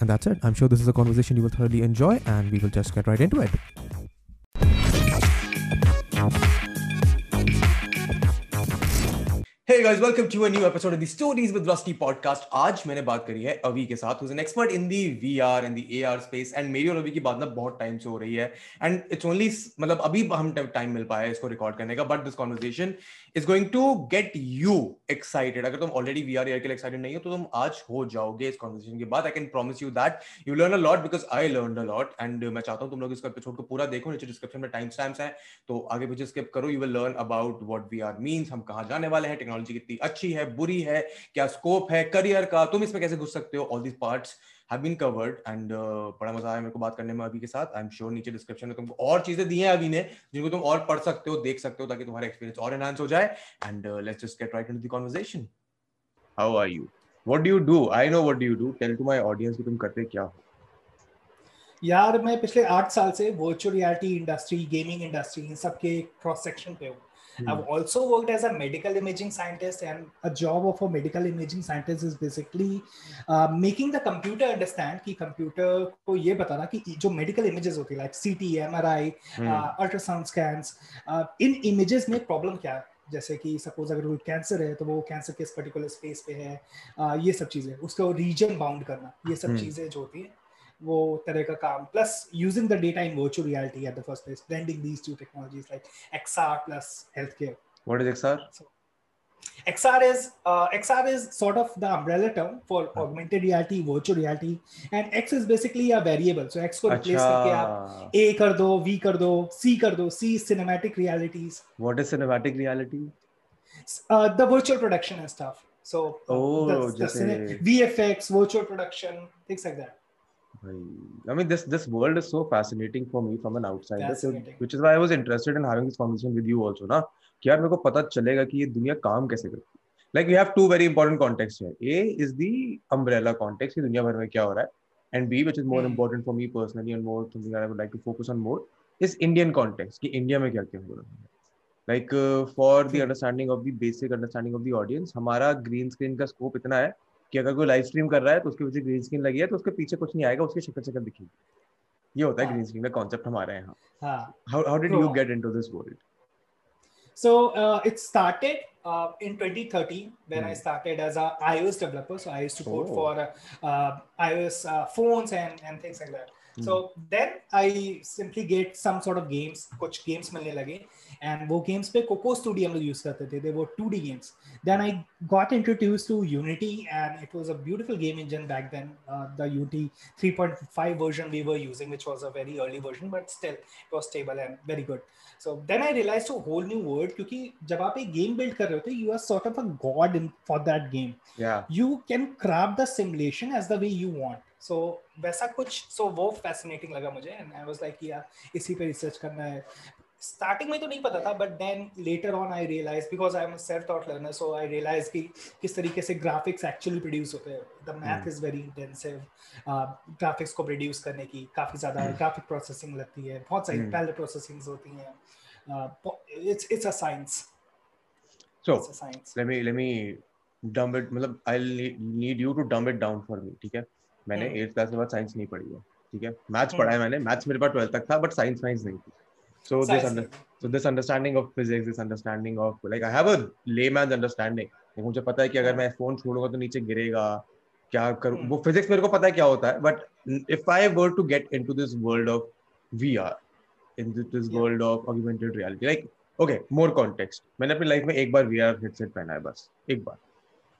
And that's it. I'm sure this is a conversation you will thoroughly enjoy, and we will just get right into it. Hey guys, welcome to a new episode of the Stories with Rusty podcast. आज मैंने बात करी है अवी के साथ who's an expert in the VR and the AR space and मेरी और अवी की बात ना बहुत टाइम से हो रही है and it's only मतलब अभी हम टाइम मिल पाया इसको रिकॉर्ड करने का but this conversation is going to get you excited अगर तुम already VR AR के लिए excited नहीं हो तो तुम आज हो जाओगे इस conversation के बाद I can promise you that you learn a lot because I learned a lot and मैं चाहता हूँ तुम लोग इसका एपिसोड को पूरा देखो नीचे डिस्क्रिप्शन में टाइम स्टैम्प्स हैं तो आगे पीछे स्किप करो you will learn about what VR means हम कहाँ जाने वाले हैं टेक्नोलॉजी कितनी अच्छी है, बुरी है, क्या स्कोप है करियर का, तुम इसमें कैसे घुस सकते हो? All these parts have been covered and बड़ा मज़ा आया मेरे को बात करने में अभी के साथ। आई एम श्योर नीचे डिस्क्रिप्शन में तुमको और चीज़ें दी हैं अभी ने, जिनको तुम और पढ़ सकते हो, देख सकते हो, ताकि तुम्हारा एक्सपीरियंस और एनहांस हो जाए। And let's just get right into the conversation how are you what do you do I know what do you do tell to my audience कि तुम करते क्या हो? यार, मैं पिछले आठ साल से virtual reality industry gaming industry इन सब के क्रॉस सेक्शन पे हूँ। Hmm. I've also worked as a medical imaging scientist, and a job of a medical imaging scientist is basically uh, making the computer understand कि computer को ये बताना कि जो medical images होती है like CT, MRI, hmm. uh, ultrasound scans, uh, इन images में problem क्या है जैसे कि सपोज़ अगर कोई कैंसर है तो वो कैंसर किस पर्टिकुलर स्पेस पे है आ, ये सब चीज़ें उसको रीजन बाउंड करना ये सब hmm. चीज़ें जो होती है वो तरह का काम plus using the data in virtual reality at the first place blending these two technologies like XR plus healthcare what is XR so, XR is uh, XR is sort of the umbrella term for augmented reality, virtual reality, and X is basically a variable. So X को replace करके आप A कर दो, V कर दो, C कर दो. C is cinematic realities. What is cinematic reality? Uh, the virtual production and stuff. So oh, the, the cine- VFX, virtual production, things like that. I mean, this this world is so fascinating for me from an outsider, so, which is why I was interested in having this conversation with you also, ना कि यार मेरे को पता चलेगा कि ये दुनिया काम कैसे करती है like we have two very important contexts here a is the umbrella context कि दुनिया भर में क्या हो रहा है and b which is more hmm. important for me personally and more something that I would like to focus on more is Indian context कि India में क्या क्या हो रहा है like uh, for the understanding of the basic understanding of the audience हमारा green screen का scope इतना है कि अगर कोई लाइव स्ट्रीम कर रहा है तो उसके पीछे ग्रीन स्क्रीन लगी है तो उसके पीछे कुछ नहीं आएगा उसकी शक्ल शक्ल दिखेगी ये होता है ग्रीन स्क्रीन का कॉन्सेप्ट हमारे यहाँ how how did you get into this world So uh, it started uh, in 2013 when hmm. I started as a iOS developer. So I used to code oh. for uh, uh iOS uh, phones and, and things like that. Hmm. So then I simply get some sort of games, कुछ games मिलने लगे and वो games पे Coco Studio हम लोग use करते थे. They were 2D games. Then I got introduced to Unity and it was a beautiful game engine back then. Uh, the Unity 3.5 version we were using, which was a very early version, but still it was stable and very good. So then I realized a whole new world क्योंकि जब आप एक game build कर रहे होते you are sort of a god in, for that game. Yeah. You can craft the simulation as the way you want. So so, वैसा कुछ so so, वो फैसिनेटिंग लगा मुझे एंड आई वाज लाइक यार इसी पे रिसर्च करना है. स्टार्टिंग में तो नहीं पता था but then later on I realise because I am self taught learner so I realise कि किस तरीके से ग्राफिक्स एक्चुअली प्रोड्यूस होते हैं. The math is very intensive graphics को प्रोड्यूस करने की काफ़ी ज़्यादा ग्राफिक. प्रोसेसिंग लगती है. बहुत सारी पैरल hmm. प्रोसेसिंग होती हैं. It's it's a science so let me let me dump it मतलब I need you to dump it down for me ठीक है? मैंने 8th hmm. क्लास के बाद साइंस नहीं पढ़ी है ठीक है? मैथ्स पढ़ा है मैंने मैथ्स मेरे पास 12th तक था बट साइंस साइंस नहीं थी। So this under, so this understanding of physics this understanding of like i have a layman's understanding मुझे पता है कि अगर मैं फ़ोन छोड़ूँगा तो नीचे गिरेगा क्या करूँ? वो फिजिक्स मेरे को पता है क्या होता है but if I were to get into this world of VR in this world of augmented reality like okay more context मैंने अपनी लाइफ में एक बार वीआर हेडसेट पहना है बस एक बार।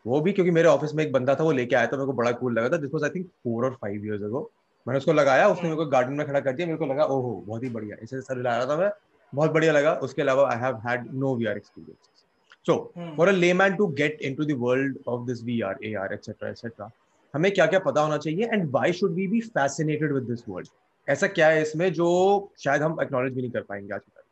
वो भी क्योंकि मेरे ऑफ़िस में एक बंदा था वो लेके आया था मेरे को बड़ा कूल लगा था दिस वाज आई थिंक 4 और 5 इयर्स अगो मैंने उसको लगाया उसने मेरे को गार्डन में खड़ा कर दिया मेरे को लगा ओहो बहुत ही बढ़िया इसे सर ला रहा था मैं बहुत बढ़िया लगा उसके अलावा I have had no VR experience so for a layman to get into the world of this VR AR etcetera etcetera हमें क्या क्या पता होना चाहिए and why should we be fascinated with this world ऐसा क्या है इसमें जो शायद हम एक्नॉलेज भी नहीं कर पाएँगे आज की।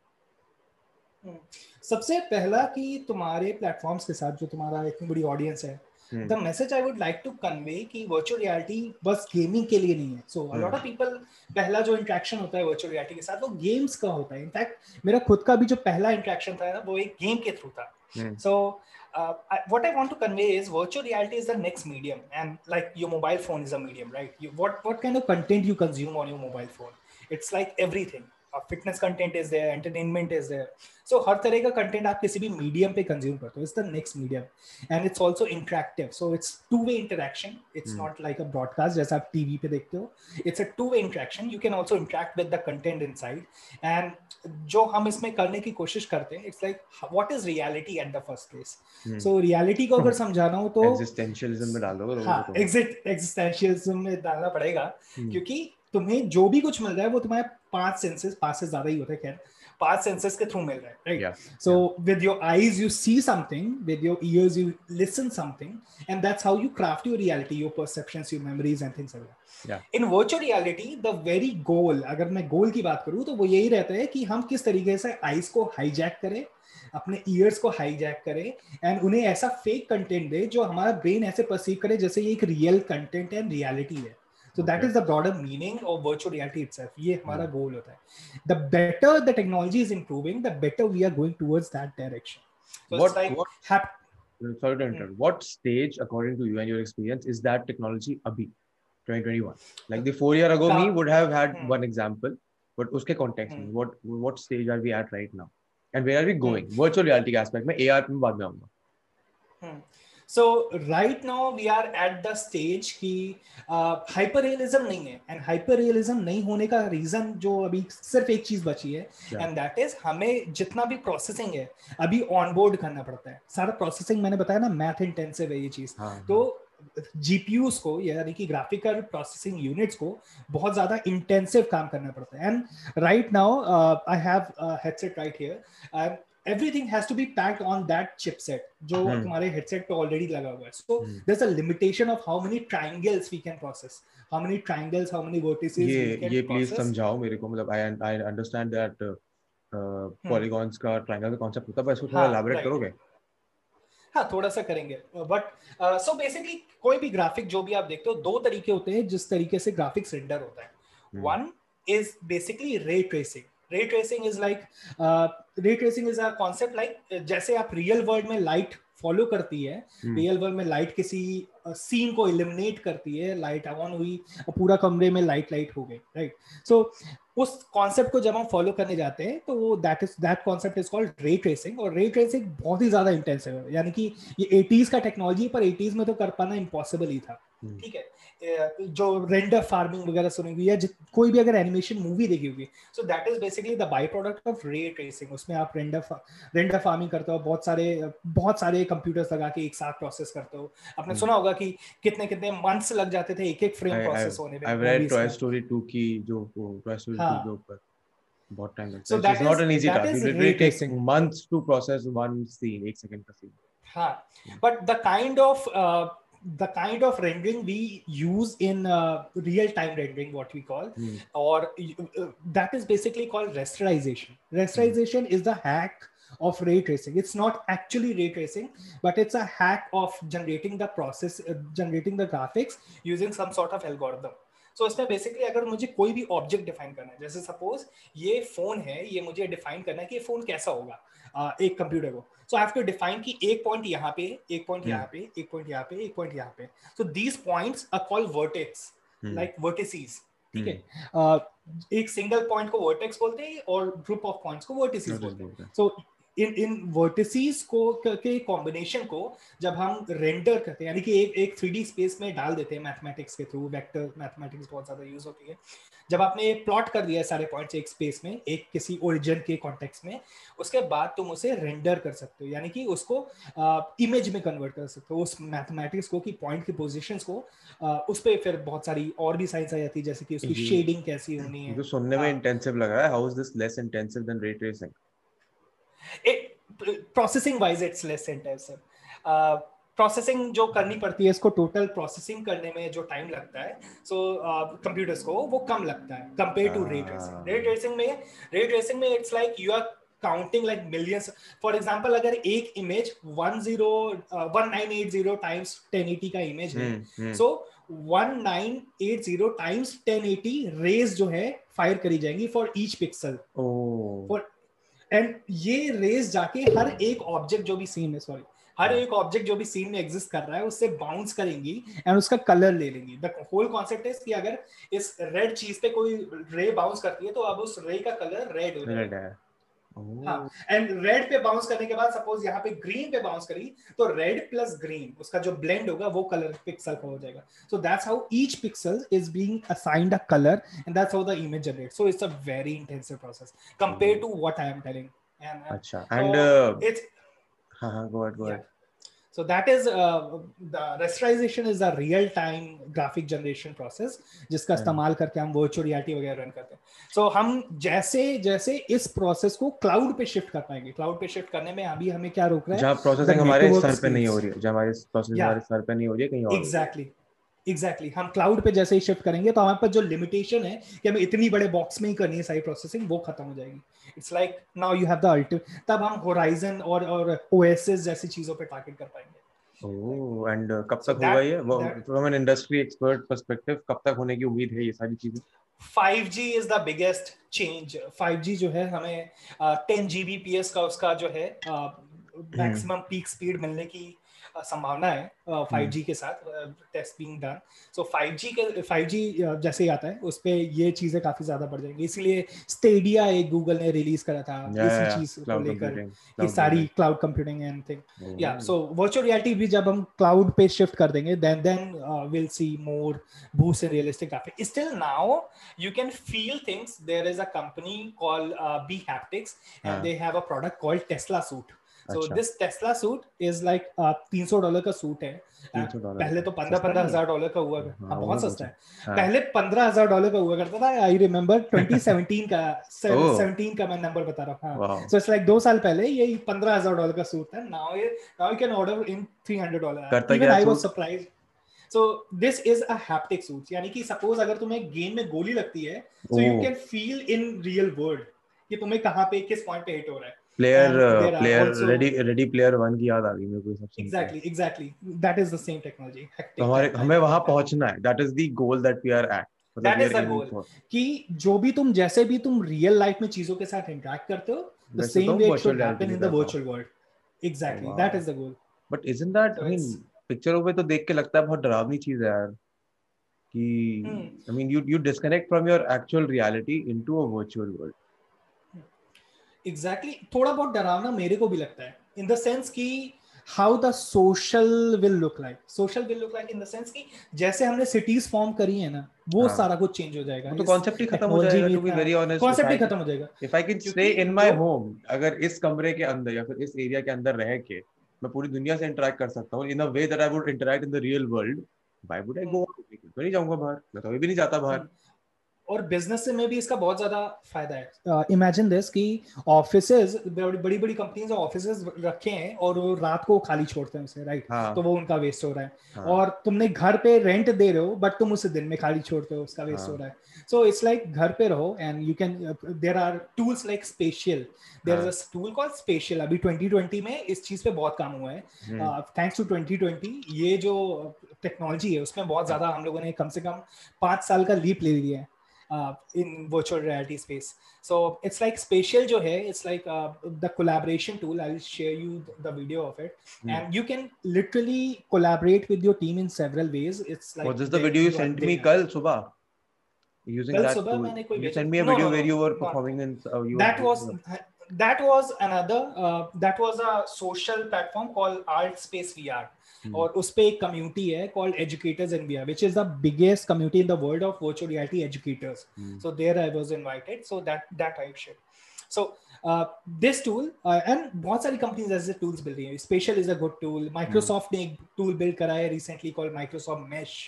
सबसे पहला कि तुम्हारे प्लेटफॉर्म्स के साथ जो तुम्हारा इतनी बड़ी ऑडियंस है the message I would like to convey कि वर्चुअल रियलिटी बस गेमिंग के लिए नहीं है so a lot of people पहला जो इंटरेक्शन होता है वर्चुअल रियलिटी के साथ वो गेम्स का होता है इनफैक्ट मेरा खुद का भी जो पहला इंटरेक्शन था ना वो एक गेम के थ्रू था so uh, what I want to convey is virtual reality is the next medium, and like your mobile phone is a medium, right? You, what what kind of content you consume on your mobile phone? It's like everything. Fitness content is there entertainment is there so हर तरह का content आप किसी भी medium पे consume करते हो। It's the next medium and it's also interactive so it's two way interaction it's not like a broadcast जैसा आप टीवी पे देखते हो. It's a two way interaction you can also interact with the content inside and जो हम इसमें करने की कोशिश करते हैं it's like what is reality at the first place so reality को अगर समझाना हो तो एग्जिस्टेंशियलिज्म में डाल हाँ एग्जिस्टेंशियलिज्म में डालना पड़ेगा। Hmm. क्योंकि तुम्हें जो भी कुछ मिल रहा है वो तुम्हारे पाँच सेंसेस पाँच से ज़्यादा ही होते हैं खैर। पाँच सेंसेस के थ्रू मिल रहा है right so with your eyes you see something with your ears you listen something and that's how you craft your reality your perceptions your memories and things like in virtual reality the very goal अगर मैं goal की बात करूँ तो वो यही रहता है कि हम किस तरीके से आईज को हाईजैक करें अपने ईयर्स को हाईजैक करें एंड उन्हें ऐसा फेक कंटेंट दे जो हमारा ब्रेन ऐसे परसीव करे जैसे ये एक रियल कंटेंट एंड रियलिटी है। So okay. that is the broader meaning of virtual reality itself. ये हमारा goal होता है. The better the technology is improving, the better we are going towards that direction. So what, like what, hap- sorry to interrupt. Mm. What stage, according to you and your experience, is that technology abhi? 2021. Like the four year ago, me would have had mm. one example, but uske context mm. what what stage are we at right now, and where are we going? Mm. Virtual reality aspect में AR में बाद में आऊँगा. so right now we are at the stage कि hyper realism नहीं है. And hyper realism नहीं होने का रीजन जो अभी सिर्फ़ एक चीज़ बची है एंड दैट इज़ हमें जितना भी प्रोसेसिंग है अभी ऑनबोर्ड करना पड़ता है. सारा प्रोसेसिंग मैंने बताया ना मैथ इंटेंसिव है ये चीज़. हाँ, तो जीपीयूज को यानी कि ग्राफिकल प्रोसेसिंग यूनिट्स को बहुत ज़्यादा इंटेंसिव काम करना पड़ता है. And right now I have headset right here everything has to be packed on that chipset जो hmm. तुम्हारे headset पे already लगा हुआ है so hmm. there's a limitation of how many triangles we can process how many triangles how many vertices ये we can ये please समझाओ मेरे को मतलब I I understand that uh, uh, polygons का triangle का concept होता है पर इसको थोड़ा elaborate right. करोगे हाँ थोड़ा सा करेंगे बट सो बेसिकली कोई भी ग्राफिक जो भी आप देखते हो दो तरीके होते हैं जिस तरीके से ग्राफिक्स रेंडर होता है one is basically ray tracing ray tracing is like ray tracing is a concept like जैसे आप रियल वर्ल्ड में लाइट फॉलो करती है रियल hmm. वर्ल्ड में लाइट किसी सीन uh, को इलिमिनेट करती है लाइट ऑन हुई पूरा कमरे में लाइट लाइट हो गई राइट सो उस कॉन्सेप्ट को जब हम फॉलो करने जाते हैं तो वो that is that concept is called ray tracing और रे ट्रेसिंग बहुत ही ज़्यादा इंटेंसिव है यानी कि ये एटीज का टेक्नोलॉजी पर एटीज में तो कर पाना इम्पॉसिबल ही था. ठीक है? जो रेंडर फ़ार्मिंग वगैरह सुनी हुई या कोई भी अगर एनिमेशन मूवी देखी होगी so that is basically the byproduct of ray tracing उसमें आप रेंडर रेंडर फ़ार्मिंग करते हो बहुत सारे बहुत सारे कंप्यूटर्स लगा के एक साथ प्रोसेस करते हो। आपने hmm. सुना होगा कि कितने कितने मंथ्स लग जाते थे एक एक फ्रेम प्रोसेस होने में आई रेड टॉय स्टोरी 2 की जो टॉय स्टोरी 2 के ऊपर बहुत टाइम लगता है। It's not an easy task it really takes months to process one scene एक सेकंड का सीन हाँ but the kind of the kind of rendering we use in uh, real time rendering what we call mm. or uh, that is basically called rasterization rasterization mm. is the hack of ray tracing it's not actually ray tracing but it's a hack of generating the process uh, generating the graphics using some sort of algorithm so so, इसमें basically अगर मुझे कोई भी object define करना है जैसे suppose ये phone है ये मुझे डिफाइन करना है कि ये फोन कैसा होगा एक कंप्यूटर को। सो हैव टू डिफाइन कि एक पॉइंट यहाँ पे एक पॉइंट यहाँ पे एक पॉइंट यहाँ पे एक पॉइंट यहाँ पे। So these points are called vertex like vertices ठीक है? एक सिंगल पॉइंट को वर्टेक्स बोलते हैं और ग्रुप ऑफ़ पॉइंट्स को वर्टिसीज बोलते हैं। सो इन इन वर्टिसीज को के कॉम्बिनेशन को जब हम रेंडर करते हैं यानी कि एक एक थ्री स्पेस में डाल देते हैं मैथमेटिक्स के थ्रू वेक्टर मैथमेटिक्स बहुत ज़्यादा यूज़ होती है। जब आपने प्लॉट कर दिया सारे पॉइंट्स एक स्पेस में एक किसी ओरिजिन के कॉन्टेक्स्ट में उसके बाद तुम उसे रेंडर कर सकते हो। यानी कि उसको इमेज में कन्वर्ट कर सकते हो। उस मैथमेटिक्स को कि पॉइंट की पोजिशन को आ, उस पर फिर बहुत सारी और भी साइंस आ जाती है जैसे कि उसकी शेडिंग कैसी होनी है जो सुनने में इंटेंसिव लग रहा है। How is this less intensive than ray tracing wise it's less intensive. Uh, processing जो करनी पड़ती है इसको टोटल प्रोसेसिंग करने में जो टाइम लगता है सो कंप्यूटर्स को वो कम लगता है compare to ray tracing ray tracing में रे ट्रेसिंग में it's like you are counting like millions for example अगर एक इमेज 10 1980 टाइम्स 1080 का इमेज है सो 1980 टाइम्स 1080 रेज जो है फायर करी जाएँगी for each pixel for and ये रेस जाके हर एक ऑब्जेक्ट जो भी सीन है सॉरी हर एक ऑब्जेक्ट जो भी सीन में एग्जिस्ट कर रहा है उससे बाउंस करेंगी एंड उसका कलर ले लेंगी। द होल कॉन्सेप्ट इज़ कि अगर इस रेड चीज़ पे कोई रे बाउंस करती है तो अब उस रे का कलर रेड हो जाएगा। एंड रेड हाँ, पे बाउंस करने के बाद सपोज़ यहाँ पे ग्रीन पे बाउंस करी तो रेड प्लस ग्रीन उसका जो ब्लेंड होगा वो कलर पिक्सल का हो जाएगा। So that's how each pixel is being assigned a colour and that's how the image generate so it's a very intensive process compare to what I am telling अच्छा and it's हाँ हाँ go ahead. So that is uh, the rasterization is a real time graphic generation process जिसका इस्तेमाल करके हम virtual reality वगैरह run करते हैं। So, हम जैसे जैसे इस प्रोसेस को क्लाउड पे शिफ्ट कर पाएँगे। क्लाउड पे शिफ्ट करने में अभी हमें क्या रोक रहा है? जहाँ प्रोसेसिंग हमारे सर पे नहीं हो रही है जहाँ हमारे प्रोसेसिंग हमारे सर पे नहीं हो रही है कहीं और एग्जैक्टली एग्जैक्टली exactly. हम क्लाउड पे जैसे ही शिफ्ट करेंगे तो हमारे पास जो लिमिटेशन है कि हमें इतनी बड़े बॉक्स में ही करनी है सारी प्रोसेसिंग वो खत्म हो जाएगी। It's like now you have the ultimate तब हम होराइजन और और ओएसएस जैसी चीज़ों पे टारगेट कर पाएँगे। ओह एंड uh, कब तक होगा ये? From an industry expert perspective कब तक होने की उम्मीद है ये सारी चीज़ें? 5G is the biggest change. 5G जो है हमें uh, 10 Gbps का उसका जो है मैक्सिमम पीक स्पीड मिलने की संभावना है फाइव जी के साथ test being done so five G के फाइव जी जैसे ही आता है उस पर ये चीज़ें काफ़ी ज़्यादा बढ़ जाएँगी। इसलिए स्टेडिया एक गूगल ने रिलीज़ करा था इसी चीज़ को लेकर ये सारी क्लाउड कंप्यूटिंग एंड थिंग या सो वर्चुअल रियलिटी भी जब हम क्लाउड पे शिफ्ट कर देंगे then then will see more boost in realistic graphic still now feel things. There is a company called uh, b haptics and uh. they have a product called tesla suit so this Tesla suit is like तीन सौ dollar का suit है। पहले तो पंद्रह पंद्रह हज़ार dollar का हुआ हाँ, बहुत सस्ता है। हाँ. पहले पंद्रह हज़ार डॉलर का हुआ करता था। आई रिमेम्बर ट्वेंटी सेवनटीन का सेवनटीन का मैं नंबर बता रहा हूँ। सो इट्स लाइक दो साल पहले ये पंद्रह हज़ार डॉलर का सूट है now now you can order in three hundred dollar even I was surprised so this is a haptic suit यानी कि सपोज़ अगर तुम्हें गेम में गोली लगती है so you can feel in real world कि तुम्हें कहाँ पे किस पॉइंट पे हिट हो रहा है। Player player ready ready player one की याद आ गई मेरे को सब exactly exactly that is the same technology हमारे हमें वहाँ पहुँचना है। That is the goal that we are at that is the goal कि जो भी तुम जैसे भी तुम रियल लाइफ में चीज़ों के साथ इंटरेक्ट करते हो the same way it should happen in the virtual world exactly that is the goal but isn't that I mean पिक्चरों पे तो देख के लगता है बहुत डरावनी चीज़ है यार। कि I mean you you disconnect from your actual reality into a virtual world exactly exactly, थोड़ा बहुत डरावना मेरे को भी लगता है इन द सेंस कि how the social will look like social will look like in the sense कि जैसे हमने सिटीज़ फॉर्म करी है ना वो हाँ. सारा कुछ चेंज हो जाएगा. तो कांसेप्ट ही खत्म हो जाएगा to be very honest concept ही खत्म हो जाएगा। If I can stay in my home अगर इस कमरे के अंदर या फिर इस एरिया के अंदर रह के मैं पूरी दुनिया से इंटरेक्ट कर सकता हूँ in a way that I would interact in the real world why would I go out मैं नहीं जाऊँगा बाहर मैं तो अभी भी नहीं जाता बाहर। hmm. और बिज़नेस में भी इसका बहुत ज़्यादा फ़ायदा है। इमेजिन uh, दिस कि ऑफिसेज बड़ी बड़ी कंपनीज़ ऑफिसेज रखे हैं और वो रात को खाली छोड़ते हैं उसे राइट हाँ. तो वो उनका वेस्ट हो रहा है। हाँ. और तुमने घर पे रेंट दे रहे हो बट तुम उसे दिन में खाली छोड़ते हो उसका वेस्ट हाँ. हो। रहा है। सो इट्स लाइक घर पे रहो and you can there are tools like spatial there is a tool call spatial अभी 2020 में इस चीज़ पे बहुत काम हुआ है। थैंक्स टू 2020 ये जो टेक्नोलॉजी है उसमें बहुत ज़्यादा हम लोगों ने कम से कम पाँच साल का लीप ले लिया है। In virtual reality space. So it's like spatial jo hai, it's like uh, the collaboration tool. I'll share you the video of it. Mm. And you can literally collaborate with your team in several ways. It's like Was this the video you sent me kal subah? Using that tool. You sent me a video no, no, where you were performing in uh, you that was that was another uh, that was a social platform called Art Space VR. Hmm. और उस पर एक community है called educators India which is the biggest community in the world of virtual reality educators so there I was invited so that that I share so this tool and बहुत सारी companies ऐसे tools रही हैं। Spatial is a good tool Microsoft ने एक tool build करा है recently called Microsoft mesh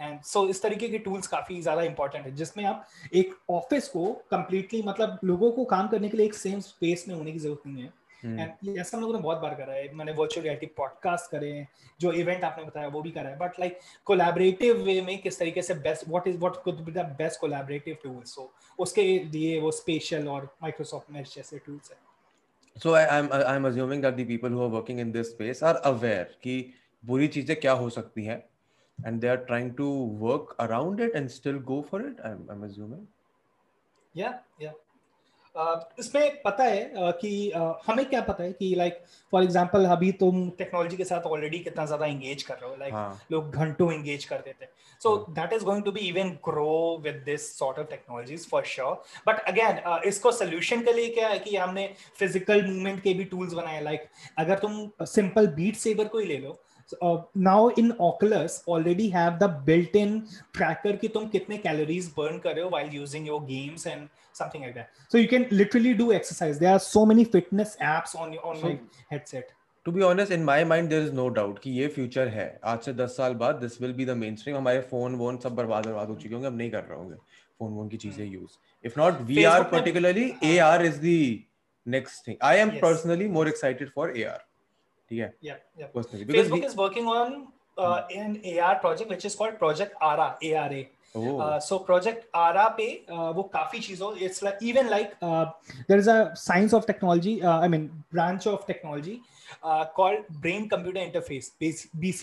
and so इस तरीके के टूल्स काफ़ी ज़्यादा इंपॉर्टेंट है जिसमें आप एक ऑफ़िस को कंप्लीटली मतलब लोगों को काम करने के लिए एक सेम स्पेस में होने की ज़रूरत नहीं है। एंड ऐसा हम लोगों ने बहुत बार करा है। मैंने वर्चुअल रियलिटी पॉडकास्ट करे हैं जो इवेंट आपने बताया वो भी करा है। बट लाइक कोलैबोरेटिव वे में किस तरीके से best what is what could be the best collaborative tool so उसके लिए वो स्पेशल और माइक्रोसॉफ्ट मेश जैसे टूल्स हैं। So I, I'm I'm assuming that the people who are working in this space are aware कि बुरी चीज़ें क्या हो सकती हैं and they are trying to work around it and still go for it I'm, I'm assuming? Yeah yeah. इसमें पता है कि हमें क्या पता है कि लाइक फॉर एग्जांपल अभी तुम टेक्नोलॉजी के साथ ऑलरेडी कितना ज़्यादा एंगेज कर रहे हो लाइक हाँ. लोग घंटों एंगेज करते थे so that is going to be even grow with this sort of technologies for sure but again इसको सोल्यूशन के लिए क्या है कि हमने फ़िज़िकल मूवमेंट के भी टूल्स बनाए लाइक अगर तुम सिंपल बीट सेवर को ही ले लो now in in already already have the built-in tracker कि तुम कितने calories burn कर रहे हो while using your games and something like that. So you can literally do exercise. There are so many fitness apps on your on so, my headset. To be honest, in my mind there is no doubt कि ये future है. आज से 10 साल बाद this will be the mainstream. हमारे phone वोन सब बर्बाद बर्बाद हो चुके होंगे अब नहीं कर रहे होंगे phone वोन की चीज़ें use. If not VR particularly, AR is the next thing. I am yes. personally more excited for AR. Yeah, yeah, yeah. Personally, because Facebook we, is working on uh, an AR project which is called Project ARA, ARA. So project ARA पे वो काफ़ी चीज़ों it's even like there is a science of technology I mean branch of technology called brain computer interface B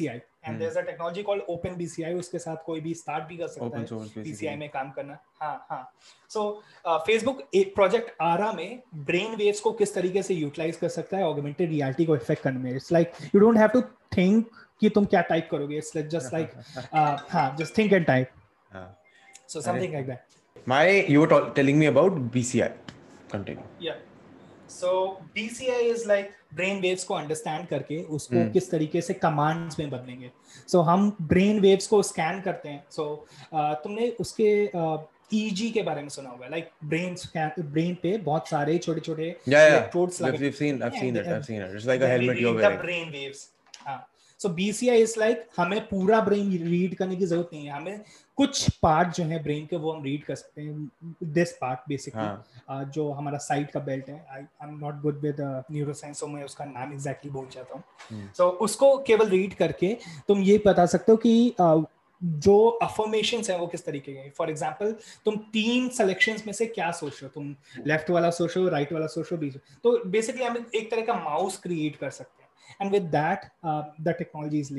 and there is a technology called open B उसके साथ कोई भी start भी कर सकता है बी में काम करना। हाँ हाँ। सो फेसबुक एक प्रोजेक्ट आरा में ब्रेन वेव्स को किस तरीके से यूटिलाइज कर सकता है? ऑगमेंटेड रियलिटी को इफ़ेक्ट करने में। It's like you don't have to think कि तुम क्या टाइप करोगे। जस्ट लाइक uh, हाँ just think and type so something like that my you were telling me about BCI continue yeah so BCI is like brain waves को understand करके उसको hmm. किस तरीके से कमांड्स में बदलेंगे सो so, हम ब्रेन वेव्स को स्कैन करते हैं सो so, uh, तुमने उसके ईजी uh, के बारे में सुना होगा लाइक ब्रेन ब्रेन पे बहुत सारे छोटे छोटे इलेक्ट्रोड्स लगे we've seen i've seen it i've seen it it's like a helmet you're wearing brain waves हाँ सो बीसीआई इज़ लाइक हमें पूरा ब्रेन रीड करने की ज़रूरत नहीं है हमें कुछ पार्ट जो है ब्रेन के वो हम रीड कर सकते हैं। दिस पार्ट बेसिकली जो हमारा साइड का बेल्ट है I I am not good with neuroscience मैं उसका नाम एग्जैक्टली बोल जाता हूँ। सो hmm. so, उसको केवल रीड करके तुम ये बता सकते हो कि uh, जो अफर्मेशन है वो किस तरीके के फॉर एग्ज़ाम्पल तुम तीन सिलेक्शंस में से क्या सोच रहे हो? तुम लेफ़्ट वाला सोच रहे हो राइट वाला सोच रहे हो बीच तो बेसिकली हम एक तरह का माउस क्रिएट कर सकते हैं। And with that uh, the technology is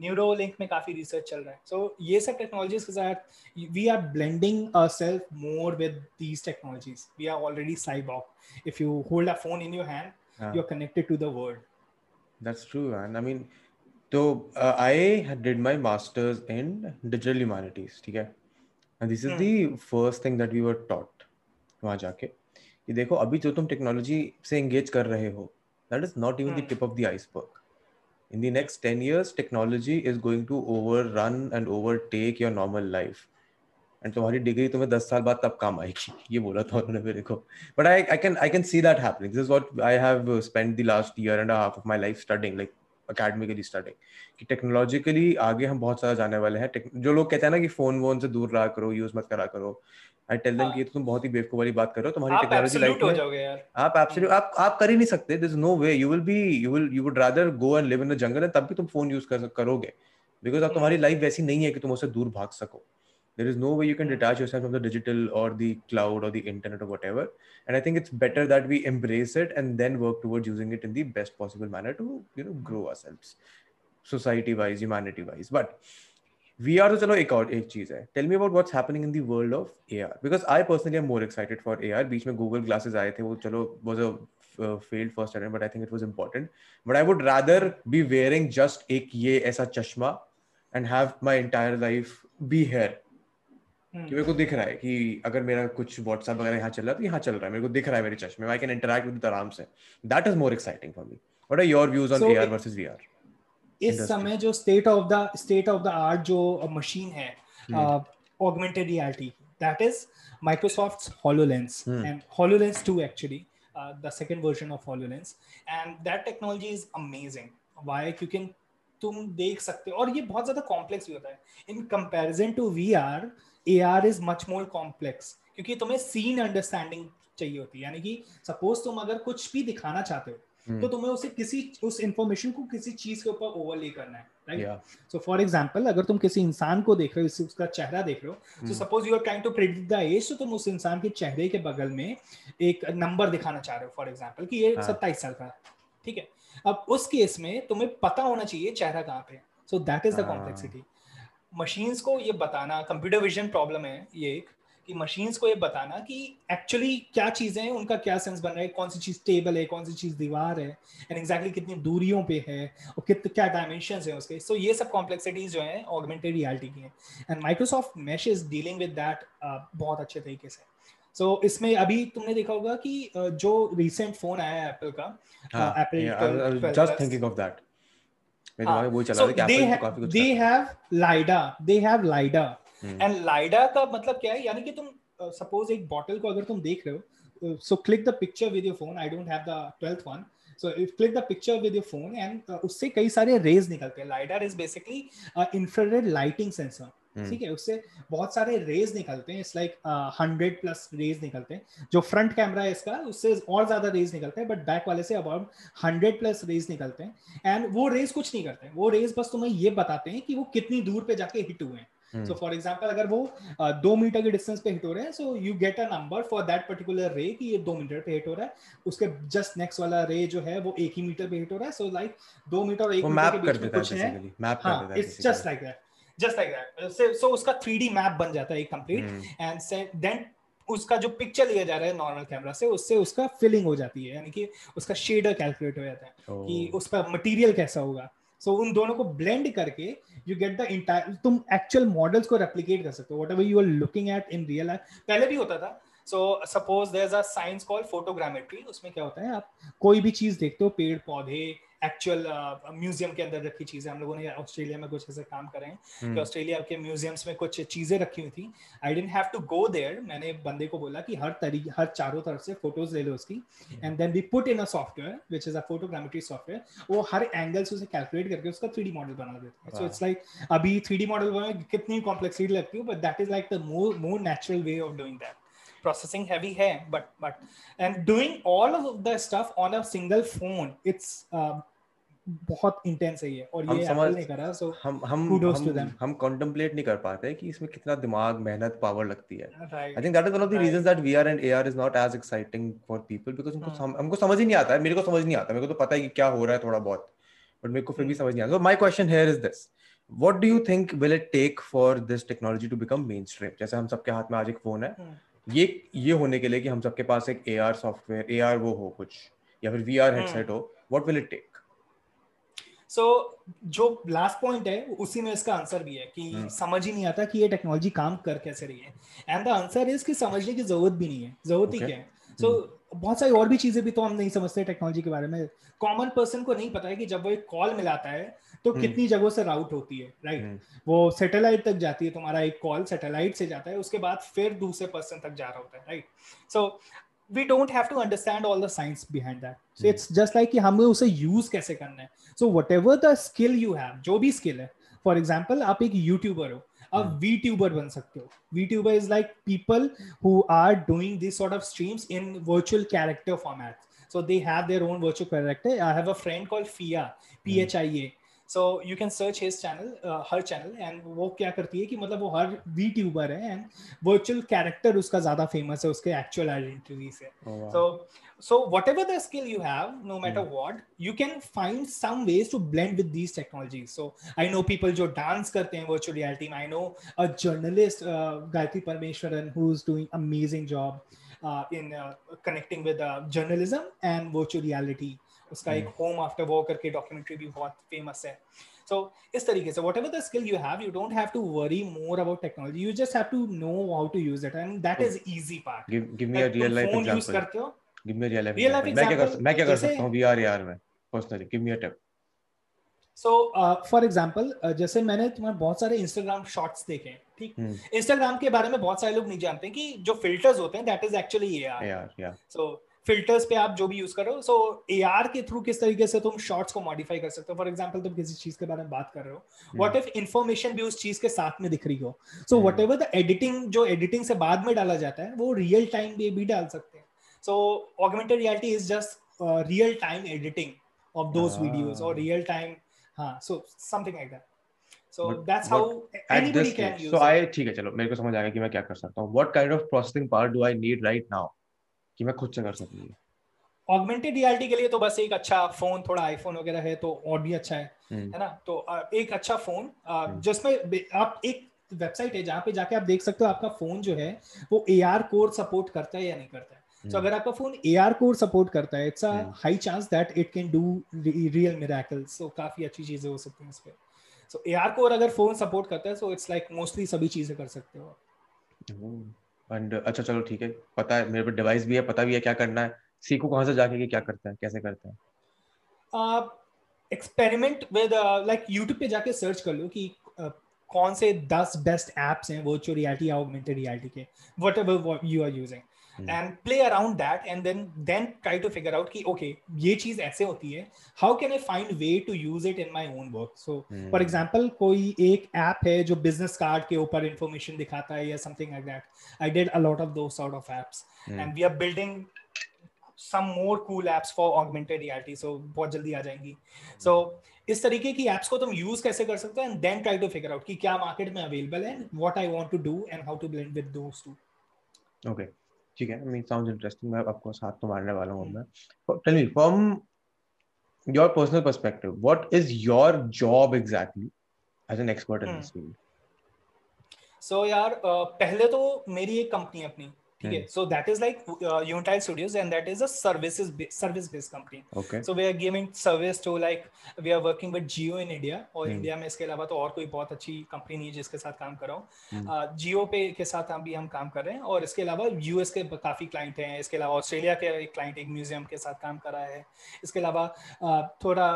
Neuralink में काफ़ी रिसर्च चल रहा है। सो so, ये सब टेक्नोलॉजीज़ के साथ we are blending self more with these technologies we are already cyborg if you hold a phone in your hand you are connected to the world that's true man I mean तो I did my masters in digital humanities ठीक है? And this is the first thing that we were taught वहाँ जाके। कि देखो अभी जो तुम टेक्नोलॉजी से एंगेज कर रहे हो that is not even the tip of the iceberg in the next 10 years, technology is going to overrun and overtake your normal life. And तुम्हारी डिग्री तुम्हें दस साल बाद तब काम आएगी। ये बोला था उन्होंने मेरे को। But I I can I can see that happening this is what I have spent the last year and half of my life studying like academically starting कि टेक्नोलॉजिकली आगे हम बहुत सारा जाने वाले हैं। जो लोग कहते हैं ना कि फ़ोन वोन से दूर रहा करो यूज़ मत करा करो। आई टेल देम कि तो तुम बहुत ही बेवकूफ़ वाली बात कर रहे हो तुम्हारी टेक्नोलॉजी लाइफ में जाओगे यार। आप एब्सोल्यूट आप आप कर ही नहीं सकते। Is no way you will be you will you would rather go and live in the jungle and तब भी तुम फ़ोन यूज़ कर करोगे। बिकॉज़ अब तुम्हारी लाइफ वैसी नहीं है कि तुम उससे दूर भाग सको। there is no way you can detach yourself from the digital or the cloud or the internet or whatever and i think it's better that we embrace it and then work towards using it in the best possible manner to you know grow ourselves society wise humanity wise but we are तो चलो एक और एक चीज है tell me about what's happening in the world of AR because I personally am more excited for AR बीच में Google glasses आए थे वो चलो was a failed first attempt but i think it was important but i would rather be wearing just एक ये ऐसा चश्मा and have my entire life be here कि मेरे को दिख रहा है कि अगर मेरा कुछ व्हाट्सएप वगैरह यहाँ चल रहा है तो यहाँ चल रहा है। मेरे को दिख रहा है मेरे चश्मे आई कैन इंटरेक्ट विद आराम से। That is more exciting for me what are your views on AR versus VR इस समय जो state of the state of the art जो मशीन है augmented reality that is Microsoft HoloLens. Hmm. and HoloLens 2 actually uh, the second version of HoloLens. And that technology is amazing. Why? क्योंकि तुम देख सकते हो। और ये बहुत ज़्यादा कॉम्प्लेक्स भी होता है। In comparison to V R A R is much more complex क्योंकि तुम्हें सीन अंडरस्टैंडिंग चाहिए होती है यानी कि सपोज़ तुम अगर कुछ भी दिखाना चाहते हो हम्म। तो तुम्हें उसे किसी उस इंफॉर्मेशन को किसी चीज़ के ऊपर ओवरले करना है राइट सो फॉर अगर तुम किसी इंसान को देख रहे हो उसका चेहरा देख रहे हो हम्म। Suppose you are trying to predict the age तो तुम उस इंसान के चेहरे के बगल में एक नंबर दिखाना चाह रहे हो फॉर एग्जांपल कि ये हाँ। सत्ताईस साल का है ठीक है अब उस केस में तुम्हें पता होना चाहिए चेहरा कहाँ पे so that is the. Complexity machines को ये बताना कंप्यूटर विजन प्रॉब्लम है ये एक कि मशीन्स को ये बताना कि एक्चुअली क्या चीज़ें हैं उनका क्या सेंस बन रहा है कौन सी चीज़ टेबल है कौन सी चीज़ दीवार है एंड एग्जैक्टली कितनी दूरियों पे है और कित क्या डायमेंशंस है उसके। सो so, ये सब कॉम्प्लेक्सिटीज जो है ऑगमेंटेड रियलिटी की हैं। And Microsoft mesh is dealing with that बहुत अच्छे तरीके से। सो so, इसमें अभी तुमने देखा होगा कि uh, जो रिसेंट फ़ोन आया है एप्पल का हाँ, Apple yeah, I was- I was 12 just plus. thinking of that. मेरे हाँ, वही चला था काफ़ी कुछ हम्म, एंड लाइडा का मतलब क्या है? यानी कि तुम सपोज़ एक बॉटल को अगर तुम देख रहे हो so click the picture with your phone I don't have the twelfth one so if click the picture with your phone and उससे कई सारे रेज निकलते हैं. Lidar is basically infrared lighting sensor ठीक है उससे बहुत सारे रेज निकलते हैं it's like hundred plus rays निकलते हैं। जो फ्रंट कैमरा है इसका उससे और ज़्यादा रेज निकलते हैं बट बैक वाले से अबाउट हंड्रेड प्लस रेज निकलते हैं। एंड वो रेज कुछ नहीं करते हैं। वो रेज बस तुम्हें ये बताते हैं कि वो कितनी दूर पे जाके हिट हुए हैं। हम्म, सो फॉर एग्ज़ाम्पल अगर वो uh, दो मीटर के डिस्टेंस पे हिट हो रहे हैं so you get a number for that particular ray कि ये दो मीटर पे हिट हो रहा है। उसके जस्ट नेक्स्ट वाला रे जो है वो एक ही मीटर पे हिट हो रहा है। सो लाइक दो मीटर और एक मीटर के बीच में कुछ है। मैप कर देता है it's just like that just like that so उसका 3D मैप बन जाता है एक कंप्लीट एंड देन उसका जो पिक्चर लिया जा रहा है नॉर्मल कैमरा से उससे उसका फिलिंग हो जाती है. यानी कि उसका शेडर कैलकुलेट हो जाता है Oh. उस पर मटेरियल कैसा होगा. सो so, उन दोनों को ब्लेंड करके यू गेट द इंटायर तुम एक्चुअल मॉडल्स को रेप्लिकेट कर सकते हो whatever you are looking at in real life पहले भी होता था. So suppose is a science called photogrammetry उसमें क्या होता है आप कोई भी चीज़ देखते हो पेड़ पौधे एक्चुअल म्यूज़ियम के अंदर रखी चीज़ें। हम लोगों ने ऑस्ट्रेलिया में कुछ ऐसे काम करे हैं कि हम्म, ऑस्ट्रेलिया के म्यूजियम्स में कुछ चीज़ें रखी हुई थी। I didn't have to go there मैंने बंदे को बोला कि हर तरीके हर चारों तरफ़ से फ़ोटोज़ ले लो उसकी। And then we put in a software which is a photogrammetry software वो हर एंगल से उसे कैलकुलेट करके उसका 3D मॉडल बना देते है। सो इट्स लाइक अभी 3D मॉडल कितनी कॉम्प्लेक्सिटी लगती है but that is like the more more natural way of doing that processing heavy है but but and doing all of the stuff on a single phone it's uh, बहुत intense है ये और ये समझ- एप्पल ने करा सो हम हम हम them. हम कॉन्टेम्पलेट नहीं कर पाते कि इसमें कितना दिमाग मेहनत पावर लगती है think that is one of the Right. reasons that VR and AR is not as exciting for people because उनको Hmm. सम, हमको समझ ही नहीं आता है मेरे को समझ नहीं आता मेरे को तो पता है कि क्या हो रहा है थोड़ा बहुत बट मेरे को फिर भी Hmm. समझ नहीं आता so my question here is this what do you think will it take for this technology to become mainstream जैसे हम सबके हाथ में आज एक फ़ोन है Hmm. ये ये होने के लिए कि हम सबके पास एक AR सॉफ्टवेयर AR वो हो कुछ या फिर Hmm. हेडसेट हो what will it take so जो लास्ट पॉइंट है उसी में इसका आंसर भी है कि hmm. समझ ही नहीं आता कि ये टेक्नोलॉजी काम कर कैसे रही है एंड द आंसर इज़ कि समझने की ज़रूरत भी नहीं है ज़रूरत ही. क्या है सो बहुत सारी और भी चीज़ें भी तो हम नहीं समझते टेक्नोलॉजी के बारे में। कॉमन पर्सन को नहीं पता है कि जब वो एक कॉल मिलाता है तो हम्म। कितनी जगहों से राउट होती है राइट हम्म, वो सैटेलाइट तक जाती है तुम्हारा एक कॉल सैटेलाइट से जाता है उसके बाद फिर दूसरे पर्सन तक जा रहा होता है right so we don't have to understand all the science behind that so. It's just like कि हमें उसे यूज़ कैसे करना है। So whatever the skill you have जो भी स्किल है फॉर एग्ज़ाम्पल आप एक यूट्यूबर हो Hmm. वी ट्यूबर बन सकते हो। VTuber is like people who are doing this sort of streams in virtual character format so they have their own virtual character. I have a friend called fia phia so you can search his channel uh, her channel and वो क्या करती है कि मतलब वो हर VTuber है and virtual character उसका ज़्यादा फ़ेमस है उसके एक्चुअल आइडेंटिटी से। Oh, wow. So so whatever the skill you have no matter what you can find some ways to blend with these technologies so i know people जो dance करते हैं virtual reality में i know a journalist uh, gayatri parmeshwaran who's doing amazing job uh, in uh, connecting with uh, journalism and virtual reality उसका एक home after war करके documentary भी बहुत famous है सो इस तरीके से whatever the skill you have you don't have to worry more about technology you just have to know how to use it and that is easy part give give me a Like, real तुम life phone use example करते हो give me a real life Real life example. मैं क्या कर मैं क्या कर सकता हूँ VR AR में? Personally give me a tip. So for example जैसे मैंने तुम्हारे बहुत सारे इंस्टाग्राम शॉर्ट्स देखे हैं ठीक? हम्म, इंस्टाग्राम के बारे में बहुत सारे लोग नहीं जानते कि जो फिल्टर्स होते हैं that is actually A R AR सो फिल्टर्स पे आप जो भी यूज़ करो सो ए आर के थ्रू किस तरीके से तुम शॉर्ट्स को मॉडिफाई कर सकते हो? फॉर एग्ज़ाम्पल तुम किसी चीज़ के बारे में बात कर रहे हो। वॉट इफ़ इन्फॉर्मेशन भी उस चीज़ के साथ में दिख रही हो? So hmm. Whatever the editing जो एडिटिंग से बाद में डाला जाता है वो रियल टाइम भी डाल सकते हैं। So augmented reality is just uh, real time editing of those Ah. videos or real time huh, so something like that so But that's what- how anybody can stage, use so it. I ठीक है चलो मेरे को समझ आ गया कि मैं क्या कर सकता हूँ what kind of processing power do I need right now कि मैं खुद से कर सकूँ ये ऑगमेंटेड रियलिटी के लिए तो बस एक अच्छा फ़ोन थोड़ा आईफोन वगैरह है तो और भी अच्छा है हम्म, है ना तो एक अच्छा फ़ोन हम्म। जिसमें आप एक वेबसाइट है जहाँ पे जाके आप देख सकते हो आपका फ़ोन जो है वो ए आर कोर सपोर्ट करता है या नहीं करता है तो हम्म, अगर आपका phone A R core support करता है it's a. High chance that it can do real miracles so काफ़ी अच्छी चीज़ें हो सकती हैं इस पे। सो ए आर कोर अगर फ़ोन सपोर्ट करता है सो इट्स लाइक मोस्टली सभी चीज़ें कर सकते हो एंड अच्छा चलो ठीक है। पता है मेरे पे डिवाइस भी है पता भी है क्या करना है। सीखो कहाँ से जाके कि क्या करता है कैसे करता है। एक्सपेरिमेंट विद लाइक यूट्यूब पे जाके सर्च कर लो कि uh, कौन से दस बेस्ट एप्स हैं वर्चुअल रियलिटी या ऑगमेंटेड रियलिटी के whatever you are using Hmm. And play around that and then then try to figure out कि ओके ये चीज़ ऐसे होती है how can I find way to use it in my own work so. For example कोई एक app है जो बिज़नेस कार्ड के ऊपर इंफॉर्मेशन दिखाता है या something like that I did a lot of those sort of apps. And we are building some more cool apps for augmented reality. So बहुत जल्दी आ जाएँगी सो so इस तरीके की apps को तुम use कैसे कर सकते हो and then try to figure out कि क्या मार्केट में available है what I want to do and how to blend with those two. Okay ठीक है मीन साउंड इंटरेस्टिंग मैं आपको साथ तो मारने वाला हूँ मैं। Tell me from your personal perspective what is your job exactly as an expert in this field so यार uh, पहले तो मेरी एक कंपनी है अपनी। ठीक है? Hmm. so that is like uh, Unitile Studios and that is a services service based company. Okay so we are giving service to like we are working with Jio in India. और Hmm. India में इसके अलावा तो और कोई बहुत अच्छी company नहीं है जिसके साथ काम कर। रहा Hmm. हूँ जियो पे के साथ अभी हम काम कर रहे हैं और इसके अलावा यूएस के काफ़ी क्लाइंट हैं। इसके अलावा ऑस्ट्रेलिया के एक क्लाइंट एक म्यूज़ियम के साथ काम कर रहा है। इसके अलावा uh, थोड़ा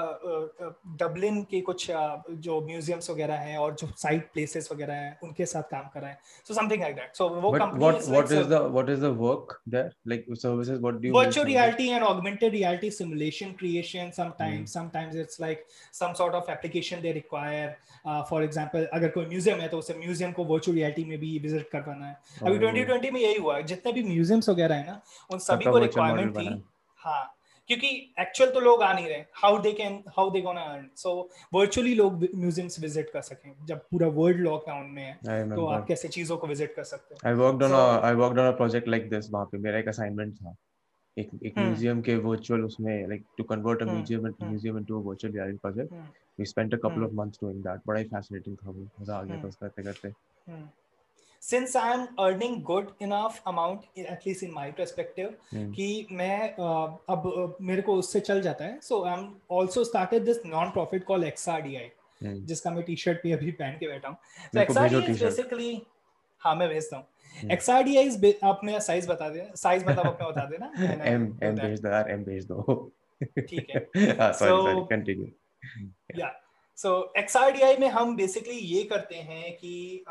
डबलिन के कुछ uh, जो म्यूजियम्स वगैरह हैं और जो साइट प्लेसेस वगैरह हैं उनके साथ काम कर रहा है। So something like that so वो company what is the work there? Like services? What do you? virtual reality and augmented reality simulation creation sometimes mm. sometimes it's like some sort of application they require uh, for example अगर कोई museum है तो उसे museum को virtual reality में भी visit करवाना है अभी Oh. 2020 में यही हुआ है जितने भी म्यूजियम्स वगैरह है ना उन सभी सबका को virtual model रिक्वायरमेंट थी बना है। हाँ क्योंकि एक्चुअल तो लोग आ नहीं रहे how they can how they gonna earn so virtually लोग म्यूजियम्स विज़िट कर सकें जब पूरा वर्ल्ड लॉकडाउन में है तो. आप कैसे चीज़ों को विज़िट कर सकते हो on So- a I worked on a project like this वहाँ पे मेरा एक assignment था एक एक Hmm. म्यूज़ियम के virtual उसमें Hmm. museum into Hmm. museum into a virtual reality project Hmm. we spent a couple Hmm. of months doing that बड़ा ही fascinating था वो मज़ा आ गया था Hmm. उसको करते करते Since I am earning good enough amount, at least in my perspective, Hmm. कि मैं uh, अब uh, मेरे को उससे चल जाता है। So I am also started this non profit call XRDI Hmm. जिसका मैं टी शर्ट भी अभी पहन के बैठा हूँ। तो मेरे को भेजो बेसिकली हाँ मैं भेजता हूँ। Hmm. एक्सआरडीआई इज़ आप मेरा साइज़ बता देना साइज़ मतलब अपना बता देना। M that. भेज दो यार M भेज दो। ठीक है। sorry continue या सो XRDI में हम बेसिकली ये करते हैं कि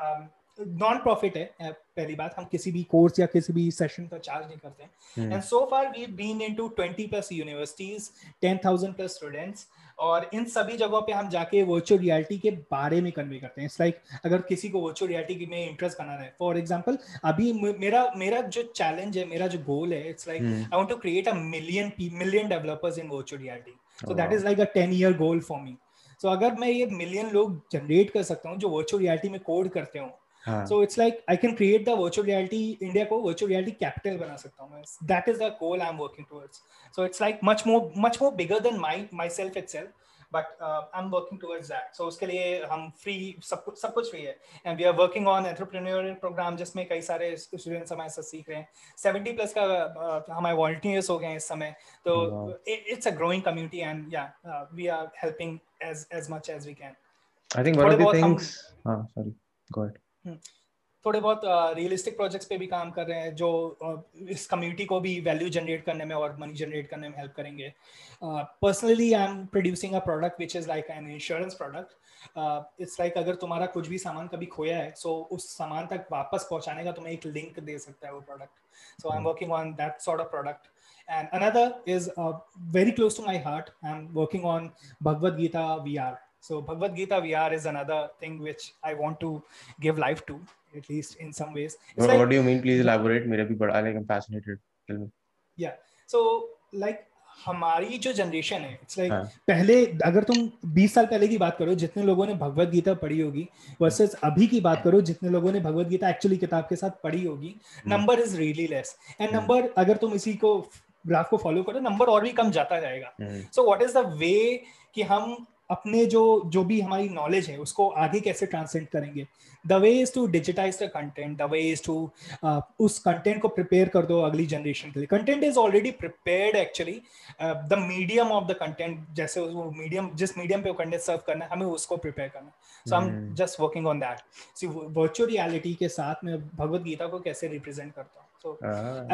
नॉन प्रॉफिट है पहली बात हम किसी भी कोर्स या किसी भी सेशन का चार्ज नहीं करते हैं. And so far we been into 20 plus universities 10000 plus students और इन सभी जगहों पे हम जाके वर्चुअल रियलिटी के बारे में कन्वे करते हैं। इट्स लाइक like, अगर किसी को वर्चुअल रियलिटी में इंटरेस्ट बना रहा है फॉर एग्जांपल अभी मेरा मेरा जो चैलेंज है मेरा जो गोल है it's like. I want to create a million million developers in virtual reality so that is like a 10 year goal for me so अगर मैं ये मिलियन लोग जनरेट कर सकता हूँ जो वर्चुअल रियलिटी में कोड करते हो हाँ so it's like i can create the virtual reality india को virtual reality capital बना सकता हूँ मैं that is the goal i'm working towards so it's like much more much more bigger than my myself itself but uh, i'm working towards that so उसके लिए हम free सब कुछ सब कुछ free है and we are working on entrepreneurial program जिसमें कई सारे students हमारे साथ सीख रहे हैं 70 plus का uh, हमारे volunteers हो गए हैं इस समय तो Wow. it, it's a growing community and yeah uh, we are helping as as much as we can I think one थोड़े of the बहुत things हाँ sorry go ahead थोड़े बहुत रियलिस्टिक प्रोजेक्ट्स पे भी काम कर रहे हैं जो uh, इस कम्युनिटी को भी वैल्यू जनरेट करने में और मनी जनरेट करने में हेल्प करेंगे। Personally I am producing a product which is like an insurance product it's like अगर तुम्हारा कुछ भी सामान कभी खोया है सो so उस सामान तक वापस पहुँचाने का तुम्हें एक लिंक दे सकता है वो product so I am working on that sort of product and another is uh, very close to my heart i'm working on bhagavad gita vr so bhagavad gita vr is another thing which i want to give life to at least in some ways. What, like what do you mean? Please elaborate. मेरा भी बड़ा like I'm fascinated. Tell me. या so like हमारी जो generation है it's like हाँ. पहले अगर तुम 20 साल पहले की बात करो जितने लोगों ने भगवत गीता पढ़ी होगी वर्सेस अभी की बात करो जितने लोगों ने भगवत गीता एक्चुअली किताब के साथ पढ़ी होगी number is really less and number अगर तुम इसी को ग्राफ को फॉलो करो नंबर और भी कम जाता जाएगा। So what is the way कि हम अपने जो जो भी हमारी नॉलेज है उसको आगे कैसे ट्रांसलेट करेंगे? The way is to digitize the content the way is to उस कंटेंट को प्रिपेयर कर दो अगली जनरेशन के लिए। Content is already prepared actually the medium of the content जैसे वो मीडियम जिस मीडियम पे वो कंटेंट सर्व करना है हमें उसको प्रिपेयर करना so I am just working on that see virtual reality के साथ मैं भगवत गीता को कैसे रिप्रेजेंट करता हूँ। सो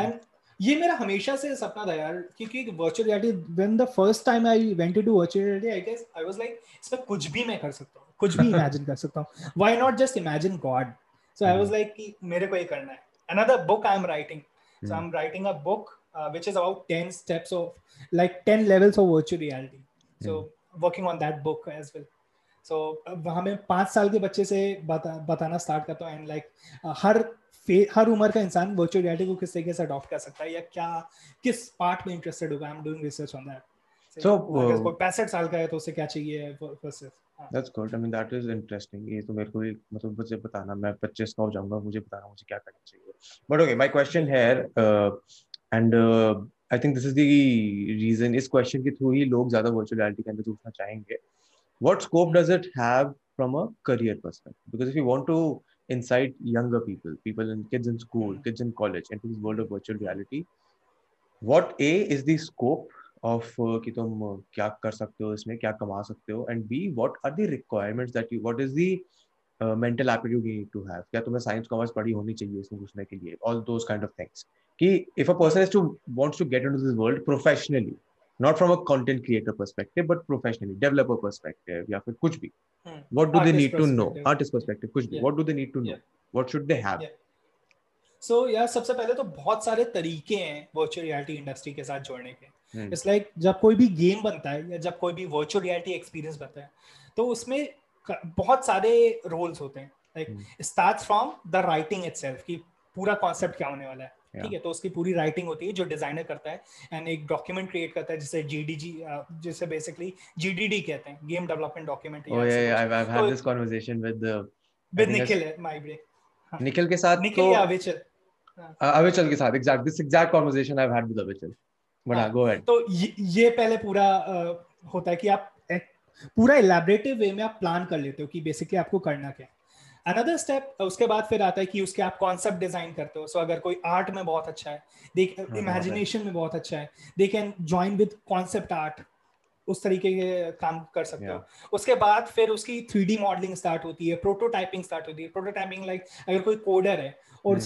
एंड ये मेरा हमेशा से सपना था यार क्योंकि virtual reality when the first time I went to virtual reality I guess I was like इसमें कुछ भी मैं कर सकता हूँ कुछ भी इमेजिन कर सकता हूँ। Why not just imagine god so I was like कि मेरे को ये करना है। Another book I am writing so I am writing a book which is about 10 steps of like 10 levels of virtual reality. So mm. working on that book as well. So वहाँ में पाँच साल के बच्चे से बता, बताना स्टार्ट करता हूँ एंड लाइक like, uh, हर हर उम्र का इंसान वर्चुअल रियलिटी को किस तरीके से अडॉप्ट कर सकता है या क्या किस पार्ट में इंटरेस्टेड होगा? I am doing research on that so 65 साल का है तो उसे क्या चाहिए versus that's good I mean that is interesting ये तो मेरे को भी मतलब मुझे बताना मैं 25 का हो जाऊँगा मुझे बताना मुझे क्या करना चाहिए। But okay my question here and I think this is the reason इस क्वेश्चन के थ्रू ही लोग ज़्यादा वर्चुअल रियलिटी के अंदर घुसना चाहेंगे। What scope does it have from a career perspective because if you want to incite younger people, people in kids in school, kids in college, into this world of virtual reality. What A is the scope of uh, कि तुम uh, क्या कर सकते हो इसमें क्या कमा सकते हो and B what are the requirements that you what is the uh, mental aptitude you need to have क्या तुम्हें science commerce पढ़ी होनी चाहिए इसमें घुसने के लिए all those kind of things कि if a person is to wants to get into this world professionally not from a content creator perspective but professionally developer perspective या फिर कुछ भी hmm. what do artist they need to know artist perspective कुछ भी yeah. what do they need to know yeah. what should they have yeah. So so, यार सबसे पहले तो बहुत सारे तरीके हैं वर्चुअल रियलिटी इंडस्ट्री के साथ जोड़ने के इट्स hmm. लाइक like, जब कोई भी गेम बनता है या जब कोई भी वर्चुअल रियलिटी एक्सपीरियंस बनता है तो उसमें बहुत सारे रोल्स होते हैं like start from the writing itself कि पूरा कॉन्सेप्ट क्या होने वाला है ठीक है तो उसकी पूरी राइटिंग होती है जो डिज़ाइनर करता है एंड एक डॉक्यूमेंट क्रिएट करता है जिसे जीडीजी जिसे बेसिकली जीडीडी कहते हैं game development document oh yeah I have had this conversation with with Nikhil my break Nikhil के साथ निखिल या अविचल अविचल के साथ exact this exact conversation I have had with Avichal but go ahead तो ये पहले पूरा होता है कि आप पूरा इलेबोरेटिव वे में आप प्लान कर लेते हो कि बेसिकली आपको करना क्या है। अनदर स्टेप उसके बाद फिर आता है कि उसके आप कॉन्सेप्ट डिज़ाइन करते हो सो so, अगर कोई आर्ट में बहुत अच्छा है देख इमेजिनेशन में बहुत अच्छा है they can join with concept art उस तरीके के काम कर सकते yeah. हो उसके बाद फिर उसकी थ्री मॉडलिंग स्टार्ट होती है प्रोटोटाइपिंग स्टार्ट होती है प्रोटोटाइपिंग लाइक like, अगर कोई कोडर है और hmm.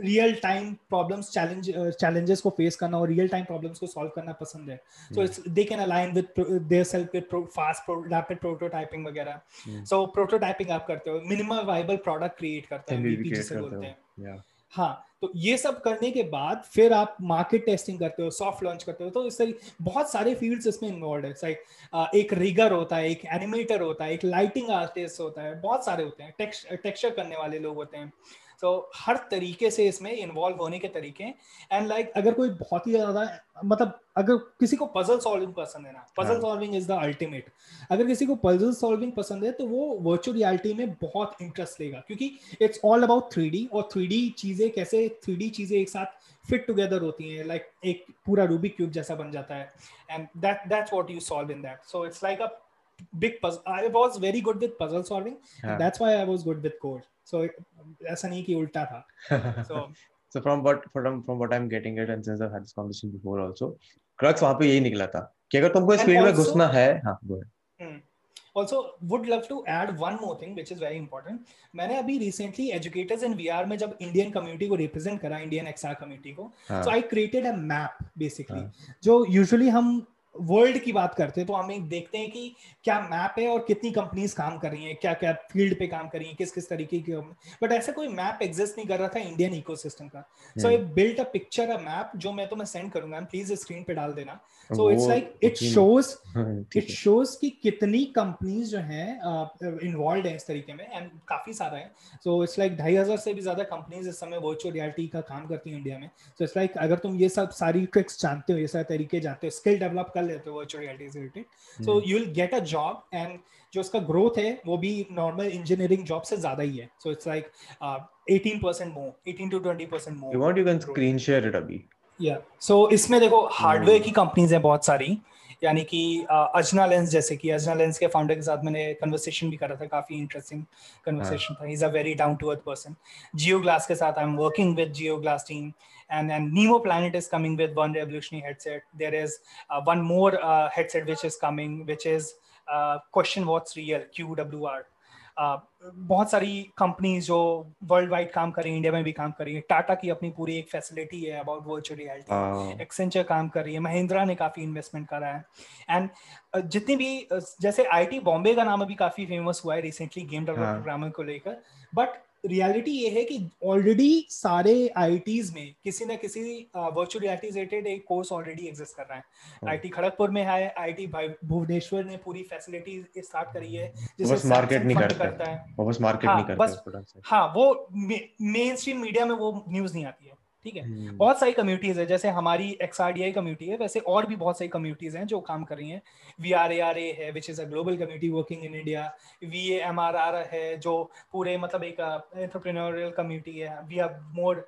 Real time problems challenge challenges को फेस करना और रियल टाइम प्रॉब्लम्स को सॉल्व करना पसंद है। So it's they can align with their self with fast rapid prototyping वगैरह। सो प्रोटोटाइपिंग आप करते हो मिनिमम वायबल प्रोडक्ट क्रिएट करते हैं जिसे बोलते हैं। हाँ। तो ये सब करने के बाद फिर आप मार्केट टेस्टिंग करते हो सॉफ्ट लॉन्च करते हो तो इस तरीके बहुत सारे फील्ड्स इसमें इन्वॉल्व है। लाइक एक रिगर होता है एक एनिमेटर होता है एक लाइटिंग आर्टिस्ट होता है बहुत सारे होते हैं टेक्सचर करने वाले लोग होते हैं। तो हर तरीके से इसमें इन्वॉल्व होने के तरीके एंड लाइक like, अगर कोई बहुत ही ज़्यादा मतलब अगर किसी को पजल सॉल्विंग पसंद है ना puzzle solving is the ultimate अगर किसी को पजल सॉल्विंग पसंद है तो वो वर्चुअल रियलिटी में बहुत इंटरेस्ट लेगा क्योंकि इट्स ऑल अबाउट थ्री और थ्री चीज़ें कैसे थ्री चीज़ें एक साथ फिट टुगेदर होती हैं लाइक like, एक पूरा रूबिक क्यूब जैसा बन जाता है। And that that's what you solve in that so it's like a big puzzle i was very good with puzzle solving yeah. that's why i was good with code so ऐसा नहीं कि उल्टा था so so from what from from what i'm getting it and since i've had this conversation before also crux वहाँ पे यही निकला था कि अगर तुमको इस फ़ील्ड में घुसना है हाँ गो ahead also would love to add one more thing which is very important मैंने अभी recently educators in VR में जब Indian community को represent करा Indian XR community को so I created a map basically जो usually हम वर्ल्ड की बात करते हैं तो हम एक देखते हैं कि क्या मैप है और कितनी कंपनीज़ काम कर रही हैं क्या क्या फ़ील्ड पे काम कर रही हैं किस किस तरीके की बट ऐसा कोई मैप एग्जिस्ट नहीं कर रहा था इंडियन इकोसिस्टम का। So I built a picture a map जो मैं तुम्हें सेंड करूँगा प्लीज़ स्क्रीन पे डाल देना। So it's like it shows it shows कि कितनी कंपनीज़ जो हैं इन्वॉल्व है इस तरीके में एंड काफ़ी सारा है। सो इट्स लाइक ढाई हज़ार से भी ज़्यादा कंपनीज़ इस समय वर्चुअल रियलिटी का काम करती है इंडिया में। सो इट्स लाइक अगर तुम ये सब सारी ट्रिक्स जानते हो ये सारे तरीके जानते हो स्किल डेवलप कर लेते हो वर्चुअल रियलिटी से related so you will get a job and जो उसका ग्रोथ है वो भी नॉर्मल इंजीनियरिंग जॉब से ज़्यादा ही है. So it's like 18% more 18 to 20% more you want you can screen share it अभी. या सो इसमें देखो हार्डवेयर hmm. की कंपनीज़ हैं बहुत सारी. यानी कि अजना लेंस जैसे कि अजना लेंस के फाउंडर के साथ मैंने कन्वर्सेशन भी करा था काफ़ी इंटरेस्टिंग कन्वर्सेशन था is a very down to earth person Jio glass के साथ I am working with Jio glass team and and Nemo Planet is coming with one revolutionary headset. There is uh, one more uh, headset which is coming, which is uh, Question What's Real QWR. बहुत सारी companies जो world wide काम कर रही है India में भी काम कर रही है। टाटा की अपनी पूरी एक फैसिलिटी है अबाउट वर्चुअल रियलिटी एक्सेंचर काम कर रही है। महिंद्रा ने काफ़ी इन्वेस्टमेंट करा है। एंड जितनी भी जैसे आईटी बॉम्बे का नाम अभी काफ़ी फ़ेमस हुआ है रिसेंटली गेम डेवलपमेंट प्रोग्रामिंग को लेकर। बट रियलिटी ये है कि ऑलरेडी सारे आईटीज में किसी ना किसी वर्चुअल रियलिटी रिलेटेड एक कोर्स ऑलरेडी एग्जिस्ट कर रहा है। आई टी खड़गपुर में है आई टी भुवनेश्वर ने पूरी फैसिलिटी स्टार्ट करी है जिसे मार्केट नहीं करता है। वो बस मार्केट हाँ, नहीं करता बस हाँ वो मेन स्ट्रीम मीडिया में वो न्यूज़ नहीं आती है। ठीक है? hmm. बहुत सारी कम्युनिटीज है जैसे हमारी एक्सआरडीआई कम्युनिटी है वैसे और भी बहुत सारी कम्युनिटीज हैं जो काम कर रही हैं। V R A R A है which is a global community working in India V A M R R है जो पूरे मतलब एक एंटरप्रेन्योरियल कम्युनिटी है। We are more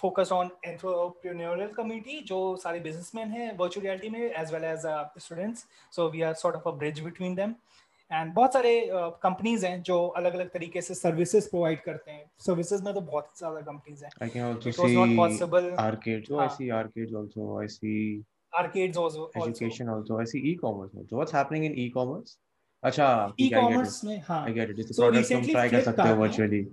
focus on entrepreneurial community जो सारे बिजनेसमैन हैं वर्चुअल रियलिटी में as well as students so we are sort of a bridge between them and बहुत सारे कंपनीज़ हैं जो अलग अलग तरीके से सर्विसेज़ प्रोवाइड करते हैं। सर्विसेज़ में तो बहुत ज़्यादा कंपनीज़ हैं। I can also see possible arcades I see arcades also I see arcades also education also i see e-commerce also what's happening in e-commerce? अच्छा e-commerce में हाँ। I get it. It's a so product तुम try कर सकते हो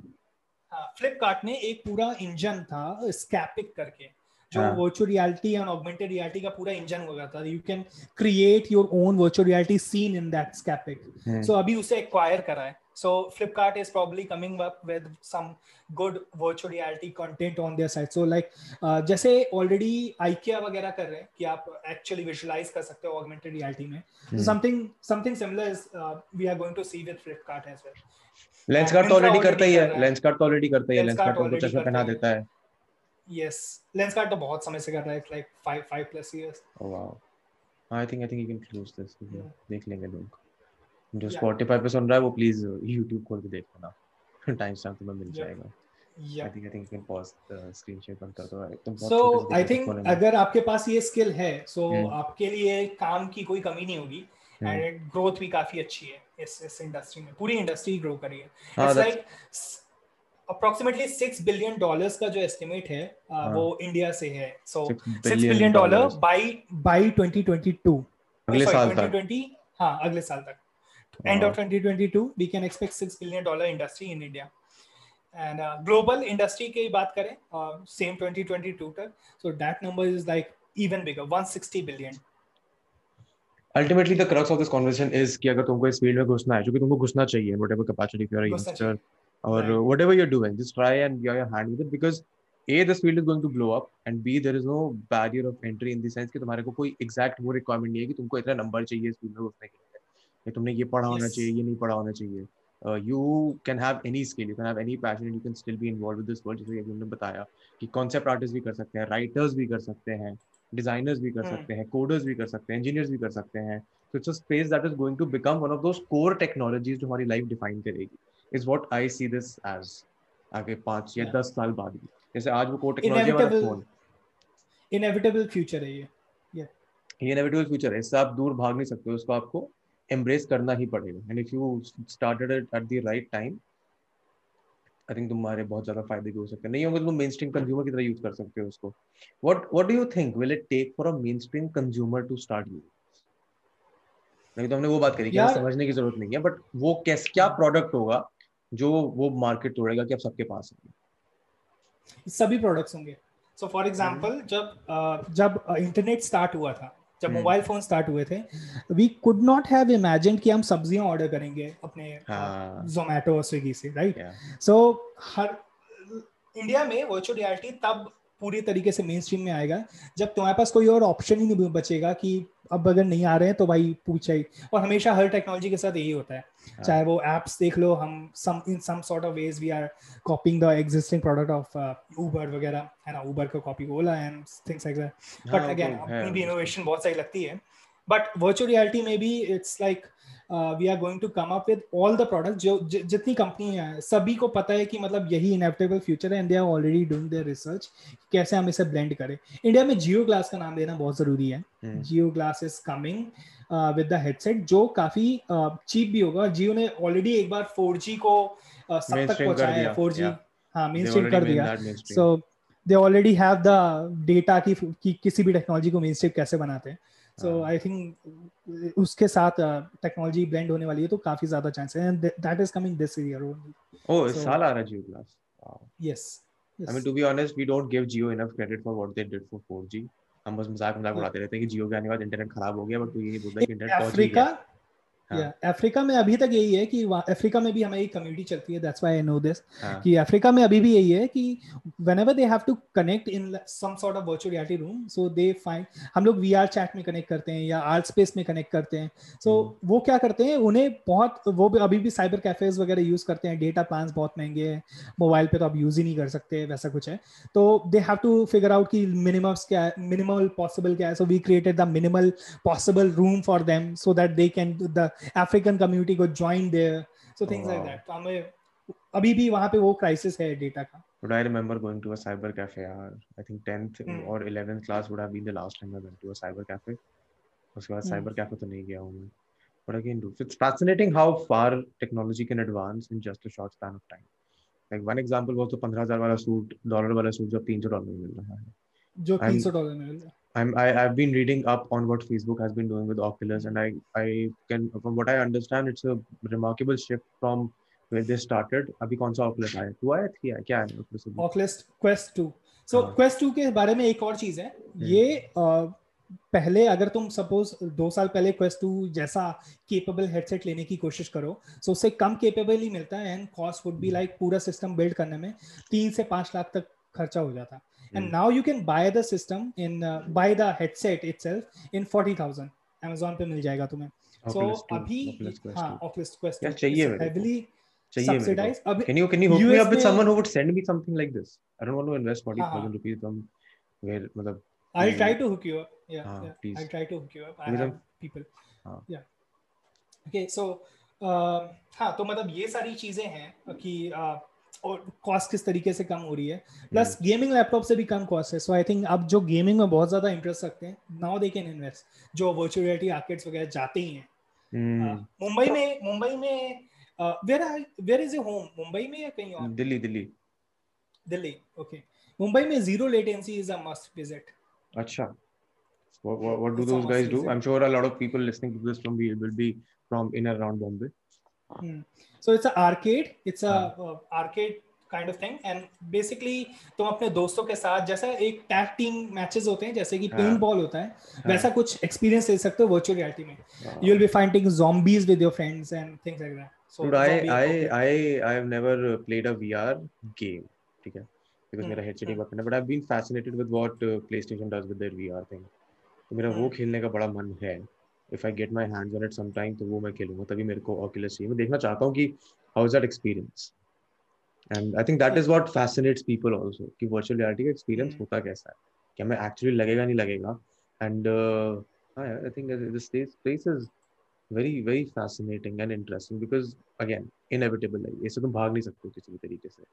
हाँ फ्लिपकार्ट ने एक पूरा इंजन था स्कैपिक करके। जो virtual reality and augmented reality का पूरा इंजन हो गया था। You can create your own virtual reality scene in that Scapic so अभी उसे एक्वायर करा है। So Flipkart is probably coming up with some good virtual reality content on their side so like जैसे already IKEA वगैरह कर रहे हैं कि आप एक्चुअली विजुलाइज कर सकते हो ऑगमेंटेड रियलिटी में। Something something similar is we are going to see with Flipkart as well lens तो ऑलरेडी तो करता ही है। लेंस ऑलरेडी करता ही है। लेंस कार्ड चश्मा पहना देता है। Yes lens card तो बहुत समय से कर रहा है like five five plus years oh wow I think I think you can close this yeah. देख लेंगे लोग जो Spotify पे सुन रहा है वो प्लीज़ YouTube खोल के देख लेना टाइम स्टैम्प तुम्हें मिल जाएगा Yeah. I think I think you can pause the screen share बंद कर दो तुम so I think अगर आपके पास ये स्किल है so hmm. आपके लिए काम की कोई कमी नहीं होगी एंड hmm. ग्रोथ भी काफ़ी अच्छी है इस इस इंडस्ट्री में पूरी इंडस्ट्री ग्रो कर है it's like approximately six billion dollars का जो एस्टिमेट है हाँ. वो इंडिया से है. So six billion dollar by by 2022 अगले साल तक। 2020 हाँ अगले साल तक. End of 2022 we can expect six billion dollar industry in India and global industry की बात करें सेम uh, 2022 तक. So that number is like even bigger 160 billion ultimately the crux of this conversation is कि अगर तुमको इस field में घुसना है जो कि तुमको घुसना चाहिए whatever capacity if you're a youngster or right. whatever you're doing just try and get your hand with it because a this field is going to blow up and b there is no barrier of entry in the sense कि तुम्हारे को कोई exact वो requirement नहीं है कि तुमको इतना नंबर चाहिए इस फ़ील्ड में घुसने के लिए या तुमने ये पढ़ा होना चाहिए ये नहीं पढ़ा होना चाहिए uh, you can have any skill you can have any passion and you can still be involved with this world जैसे हमने बताया कि concept artists भी कर सकते हैं writers भी कर सकते हैं designers भी कर सकते हैं coders भी कर सकते हैं engineers भी कर सकते हैं so it's a space that is going to become one of those core technologies जो हमारी life define करेगी is what I see this as आगे पाँच या दस साल बाद भी। जैसे आज वो कोर टेक्नोलॉजी वाला फ़ोन। इनएविटेबल फ्यूचर है ये। ये इनएविटेबल फ्यूचर है। इससे आप दूर भाग नहीं सकते उसको आपको एम्ब्रेस करना ही पड़ेगा। And if you started it at the right time I think तुम्हारे बहुत ज़्यादा फ़ायदे भी हो सकते हैं। नहीं होंगे तो मेन स्ट्रीम कंज्यूमर की तरह यूज़ कर सकते हो उसको। What what do you think will it take for a mainstream consumer to start use नहीं तो हमने वो बात करी कि समझने की ज़रूरत नहीं है बट वो कैसे क्या प्रोडक्ट होगा जो वो मार्केट तोड़ेगा कि अब सबके पास है। सभी प्रोडक्ट्स होंगे। सो फॉर एग्जांपल जब जब इंटरनेट स्टार्ट हुआ था जब। मोबाइल फ़ोन स्टार्ट हुए थे we could not have imagine कि हम सब्ज़ियाँ ऑर्डर करेंगे अपने। जोमेटो और स्विगी से राइट सो हर इंडिया में वर्चुअल रियलिटी तब पूरी तरीके से मेन स्ट्रीम में आएगा। जब तुम्हारे पास कोई और ऑप्शन ही नहीं बचेगा कि अब अगर नहीं आ रहे हैं तो भाई पूछा ही। और हमेशा हर टेक्नोलॉजी के साथ यही होता है। हाँ। चाहे वो एप्स देख लो हम some in some sort of ways we are copying the existing product of Uber वगैरह है ना? ऊबर का copy Ola and things like that but again अपनी भी इनोवेशन बहुत सही लगती है। बट वर्चुअल रियलिटी में भी it's like we are going to come up with all the product जो जि, जितनी कंपनी है सभी को पता है कि मतलब यही इनएविटेबल फ्यूचर है and they are already doing their research कैसे हम इसे ब्लेंड करें। इंडिया में जियो ग्लास का नाम देना बहुत ज़रूरी है। Jio glass is coming with the headset जो काफ़ी चीप भी होगा। जियो ने ऑलरेडी एक बार 4G को uh, सब तक Mainstream पहुँचाया है। 4G yeah. हाँ मेन स्ट्रीम कर दिया। So they already have the data की कि किसी भी टेक्नोलॉजी को मेन स्ट्रीम कैसे बनाते हैं। सो। आई थिंक उसके साथ टेक्नोलॉजी ब्लेंड होने वाली है तो काफ़ी ज़्यादा चांस है। That is coming this year only oh इस साल आ रहा है Jio glass yes I mean to be honest we don't give Jio enough credit for what they did for 4G. हम बस मज़ाक मज़ाक उड़ाते रहते हैं कि जियो के आने के बाद इंटरनेट खराब हो गया बट तू ये नहीं बोलता कि इंटरनेट पहुँच ही। अफ्रीका हाँ। में अभी तक यही है कि अफ्रीका में भी हमारी कम्युनिटी चलती है that's why I know this कि अफ्रीका में अभी भी यही है कि whenever they have to connect in some sort of virtual reality room so they find हम लोग VR chat में कनेक्ट करते हैं या आर्ट स्पेस में कनेक्ट करते हैं सो so हम्म। वो क्या करते हैं उन्हें बहुत वो भी अभी भी साइबर कैफेज वगैरह यूज़ करते हैं डेटा प्लान बहुत महँगे हैं मोबाइल पे तो आप यूज़ ही नहीं कर सकते वैसा कुछ है तो they have to figure out कि मिनिमम क्या है मिनिमल पॉसिबल क्या है so we created the minimal possible room for them so that they can the African community को join there so things like. That तो हमें अभी भी वहाँ पे वो क्राइसिस है डेटा का But I remember going to a cyber cafe. I think 10th Hmm. or 11th class would have been the last time I went to a cyber cafe. उसके बाद Hmm. cyber cafe तो नहीं गया हूँ मैं. But again, dude, it's fascinating how far technology can advance in just a short span of time. Like one example was the 15,000 वाला suit, dollar वाला suit जो 300 डॉलर में मिल रहा है. जो 300 डॉलर में मिल रहा है I'm I, I've been reading up on what Facebook has been doing with Oculus, and I I can from what I understand, it's a remarkable shift from where they started. अभी कौन सा Oculus आया? Two आया? Three आया? क्या आया Oculus Oculus Quest 2 सो हाँ। Quest 2 के बारे में एक और चीज़ है ये अ, पहले अगर तुम सपोज़ दो साल पहले Quest 2 जैसा केपेबल हेडसेट लेने की कोशिश करो सो उससे कम केपेबल ही मिलता है and cost would be like पूरा सिस्टम बिल्ड करने में तीन से पाँच लाख तक खर्चा हो जाता and Hmm. Now you can buy the system in buy the headset itself in 40000 Amazon पे मिल जाएगा तुम्हें सो 2, अभी हाँ 2. Oculus Quest यार चाहिए मेरे को। heavily subsidized अभी Can you can you hook me up with someone who would send me something like this? I don't want to invest forty हाँ, हाँ. thousand rupees from where मतलब I'll Hmm. try to hook you up. Yeah, हाँ, yeah. please. I'll try to hook you up. I have people. हाँ. Yeah. Okay, so uh, हाँ तो मतलब ये सारी चीज़ें हैं कि uh, और कॉस्ट किस तरीके से कम हो रही है? प्लस गेमिंग लैपटॉप से भी कम कॉस्ट है। सो आई थिंक अब जो गेमिंग में बहुत ज़्यादा इंटरेस्ट रखते हैं नाउ दे कैन इन्वेस्ट जो वर्चुअल रियलिटी आर्केड्स वगैरह जाते ही हैं। Hmm. Uh, मुंबई में मुंबई में where where is your home Mumbai में या कहीं और? दिल्ली दिल्ली। दिल्ली ओके मुंबई में zero latency is a must visit अच्छा। What, what, what do It's those guys do? i'm sure a lot of people listening to this from will be from in and around bombay. So it's arcade it's हाँ. Arcade kind of thing and basically तुम अपने दोस्तों के साथ जैसा एक tag team matches होते हैं जैसे कि हाँ. पेंट बॉल होता है वैसा कुछ एक्सपीरियंस ले सकते हो वर्चुअल रियलिटी में. You will be finding zombies with your friends and things like that so Dude, I I. I I have never uh, played a VR game, ठीक है? Because Hmm, मेरा headset ही hmm. करना but I've been fascinated with what uh, PlayStation does with their VR thing. तो मेरा वो Hmm. खेलने का बड़ा मन है. If I get my hands on it sometime, तो वो मैं खेलूँगा. तभी मेरे को Oculus चाहिए. मैं देखना चाहता हूँ कि how is that experience? And I think that is what fascinates people also. कि virtual reality का Hmm. होता कैसा है? क्या मैं actually लगेगा नहीं लगेगा? And uh, हाँ यार, I think that this place place is very very fascinating and interesting because again inevitable है इससे तुम भाग नहीं सकते हो किसी भी तरीके से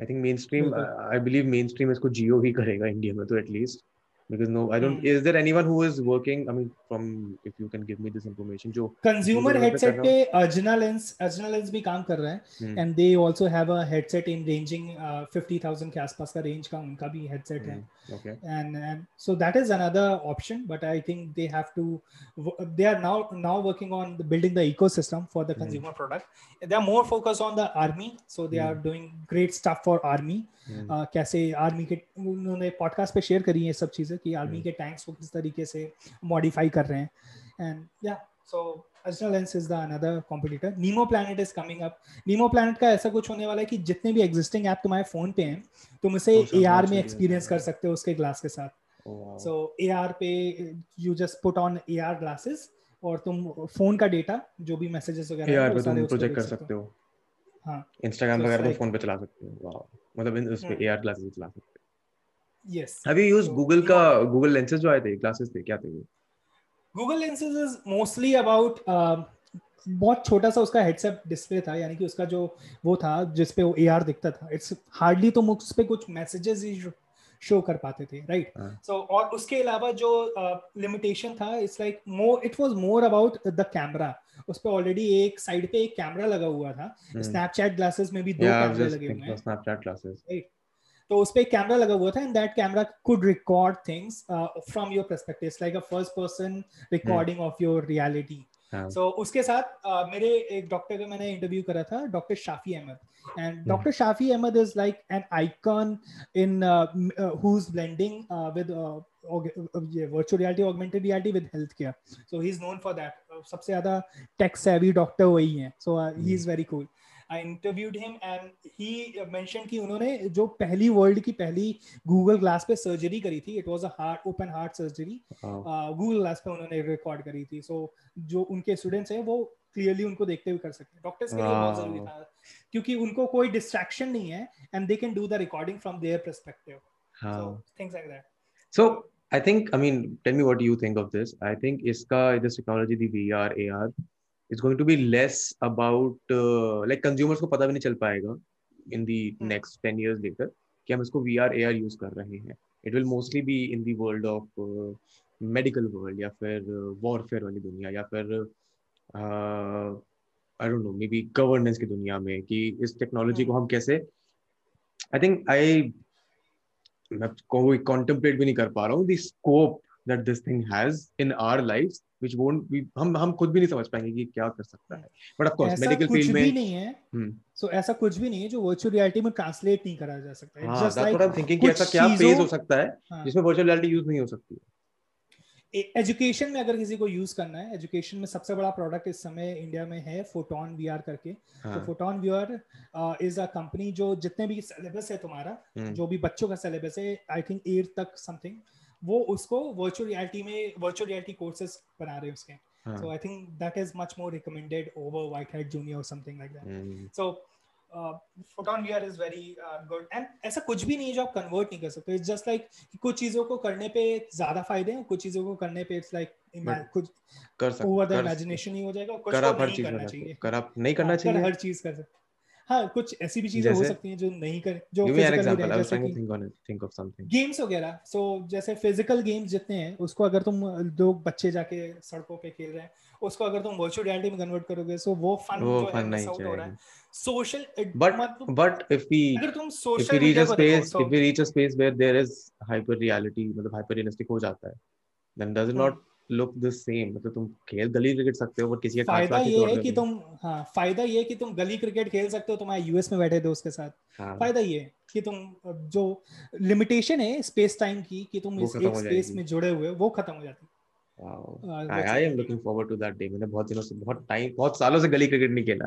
I think mainstream. I believe mainstream इसको जियो ही करेगा इंडिया में तो at least because no i don't Hmm. is there anyone who is working i mean from if you can give me this information जो कंज्यूमर Google पे headset कर पे अर्जना lens अर्जना lens भी काम कर रहा है Hmm. And they also have a headset in ranging 50000 के आसपास का रेंज का उनका भी हेडसेट है Hmm, okay and and so that is another option but i think they have to wo- they are now now working on the building the ecosystem for the Hmm. consumer product they are more focused on the army so they are Hmm. doing great stuff for army Hmm. uh, कैसे army के उन्होंने podcast पे share करी है ये सब चीजें कि आर्मी हम्म। के टैंक्स को किस तरीके से मॉडिफाई कर रहे हैं। एंड या so अजनल lens is the another competitor Nemo Planet is coming up Nemo Planet का ऐसा कुछ होने वाला है कि जितने भी एग्जिस्टिंग ऐप तुम्हारे फ़ोन पे हैं तुम इसे ए आर में एक्सपीरियंस कर सकते हो उसके ग्लास के साथ। सो ए आर पे you just put on A R glasses और तुम फ़ोन का डेटा जो भी मैसेजेस वगैरह हैं, पे तुम प्रोजेक्ट कर सकते हो। हाँ। इंस्टाग्राम वगैरह तो फ़ोन पे चला सकते हो। वाओ मतलब इन उस पे हम्म। एआर ग्लासेस चला सकते हो। Yes have you used So, you का गूगल लेंसेज जो आए थे ग्लासेस थे क्या थे वो Google lenses is mostly about बहुत छोटा सा उसका हेडसेट डिस्प्ले था यानी कि उसका जो वो था जिस पे वो एआर दिखता था। इट्स हार्डली तुम उस पे कुछ मैसेजेस ही शो कर पाते थे राइट हाँ। सो और उसके अलावा जो लिमिटेशन था it's like more it was more about the camera उस पे ऑलरेडी एक साइड पे एक कैमरा लगा हुआ था. स्नैपचैट ग्लासेस में भी दो कैमरे लगे हुए हैं। Of Snapchat glasses. तो उस पर एक कैमरा लगा हुआ था and that camera could record things from your perspective like a first person recording of your reality. So उसके साथ uh, मेरे एक डॉक्टर का मैंने इंटरव्यू करा था doctor Shafi Ahmed and. Doctor Shafi Ahmed is like an icon in who is blending with virtual reality augmented reality with health care so he is known for that सबसे ज़्यादा tech savvy doctor वही है. So he is very cool I interviewed him and he mention कि उन्होंने जो पहली world की पहली गूगल ग्लास पे सर्जरी करी थी it was a heart open heart surgery Google glass पे उन्होंने रिकॉर्ड करी थी। सो so, जो उनके स्टूडेंट्स हैं वो क्लियरली उनको देखते हुए कर सकते हैं। डॉक्टर्स के लिए बहुत ज़रूरी था क्योंकि उनको कोई डिस्ट्रैक्शन नहीं है and they can do the recording from their perspective so things like that So I think I mean tell me what you think of this. I think iska this technology the VR AR is going to be less about like consumers को पता भी नहीं चल पाएगा in the next ten years लेकर कि हम इसको V R A R use कर रहे हैं। It will mostly be in the world of medical world या फिर uh, वॉरफेयर वाली दुनिया या फिर I don't know maybe governance की दुनिया में कि इस टेक्नोलॉजी को hmm. हम कैसे आई थिंक आई मैं कोई कॉन्टेम्परेट भी नहीं कर पा रहा हूँ the scope that this thing has in our life which won't be हम हम खुद भी नहीं समझ पाएँगे कि क्या कर सकता है। ऐसा medical कुछ field भी में नहीं है। हम्म। सो ऐसा कुछ भी नहीं है जो वर्चुअल रियलिटी में ट्रांसलेट नहीं करा जा सकता। हाँ just that's like what कि ऐसा क्या phase हो सकता है हाँ। जिसमें virtual reality यूज़ नहीं हो सकती एजुकेशन में अगर किसी को यूज़ करना है एजुकेशन में सबसे बड़ा प्रोडक्ट इस समय इंडिया में है फोटोन वीआर करके। तो हाँ Photon VR is a company जो जितने भी सिलेबस है तुम्हारा हम्म, जो भी बच्चों का सिलेबस है आई थिंक एट तक समथिंग वो उसको वर्चुअल रियलिटी में वर्चुअल रियलिटी कोर्सेज बना रहे हैं उसके। So I think that is much more recommended over WhiteHat Junior और something like that so Photon VR is very good and ऐसा कुछ भी नहीं है जो आप कन्वर्ट नहीं कर सकते। इट्स जस्ट लाइक कुछ चीज़ों को करने पे ज़्यादा फ़ायदे हैं कुछ चीज़ों को करने पे इट्स लाइक कुछ कर सकते ओवर द इमेजिनेशन ही हो जाएगा कुछ कर आप हर चीज़ करना चाहिए। कर आप नहीं करना चाहिए? हर चीज़ कर सकते। हाँ कुछ ऐसी भी चीज़ें हो सकती हैं जो नहीं करें जो गेम्स वगैरह सो जैसे फ़िज़िकल गेम्स जितने हैं उसको अगर तुम दो बच्चे जाके सड़कों पे खेल रहे हैं उसको अगर तुम वर्चुअल रियलिटी में कन्वर्ट करोगे सो वो फन वो फन नहीं हो रहा है। Social but but if we अगर तुम social reach a space if we reach a space where there is hyper reality मतलब हाइपर रियलिस्टिक हो जाता है then does not look the same. मतलब तुम खेल गली क्रिकेट सकते हो बट किसी का फ़ायदा ये है कि तुम। हाँ फ़ायदा ये है कि तुम गली क्रिकेट खेल सकते हो तुम्हारे यूएस में बैठे दोस्त के साथ। हाँ। फ़ायदा ये है कि तुम जो लिमिटेशन है स्पेस टाइम की कि तुम इस एक स्पेस में जुड़े हुए वो खत्म हो जाती। है wow uh, I, virtual I am reality looking में। forward to that day. मैंने बहुत दिनों से बहुत टाइम बहुत सालों से गली क्रिकेट नहीं खेला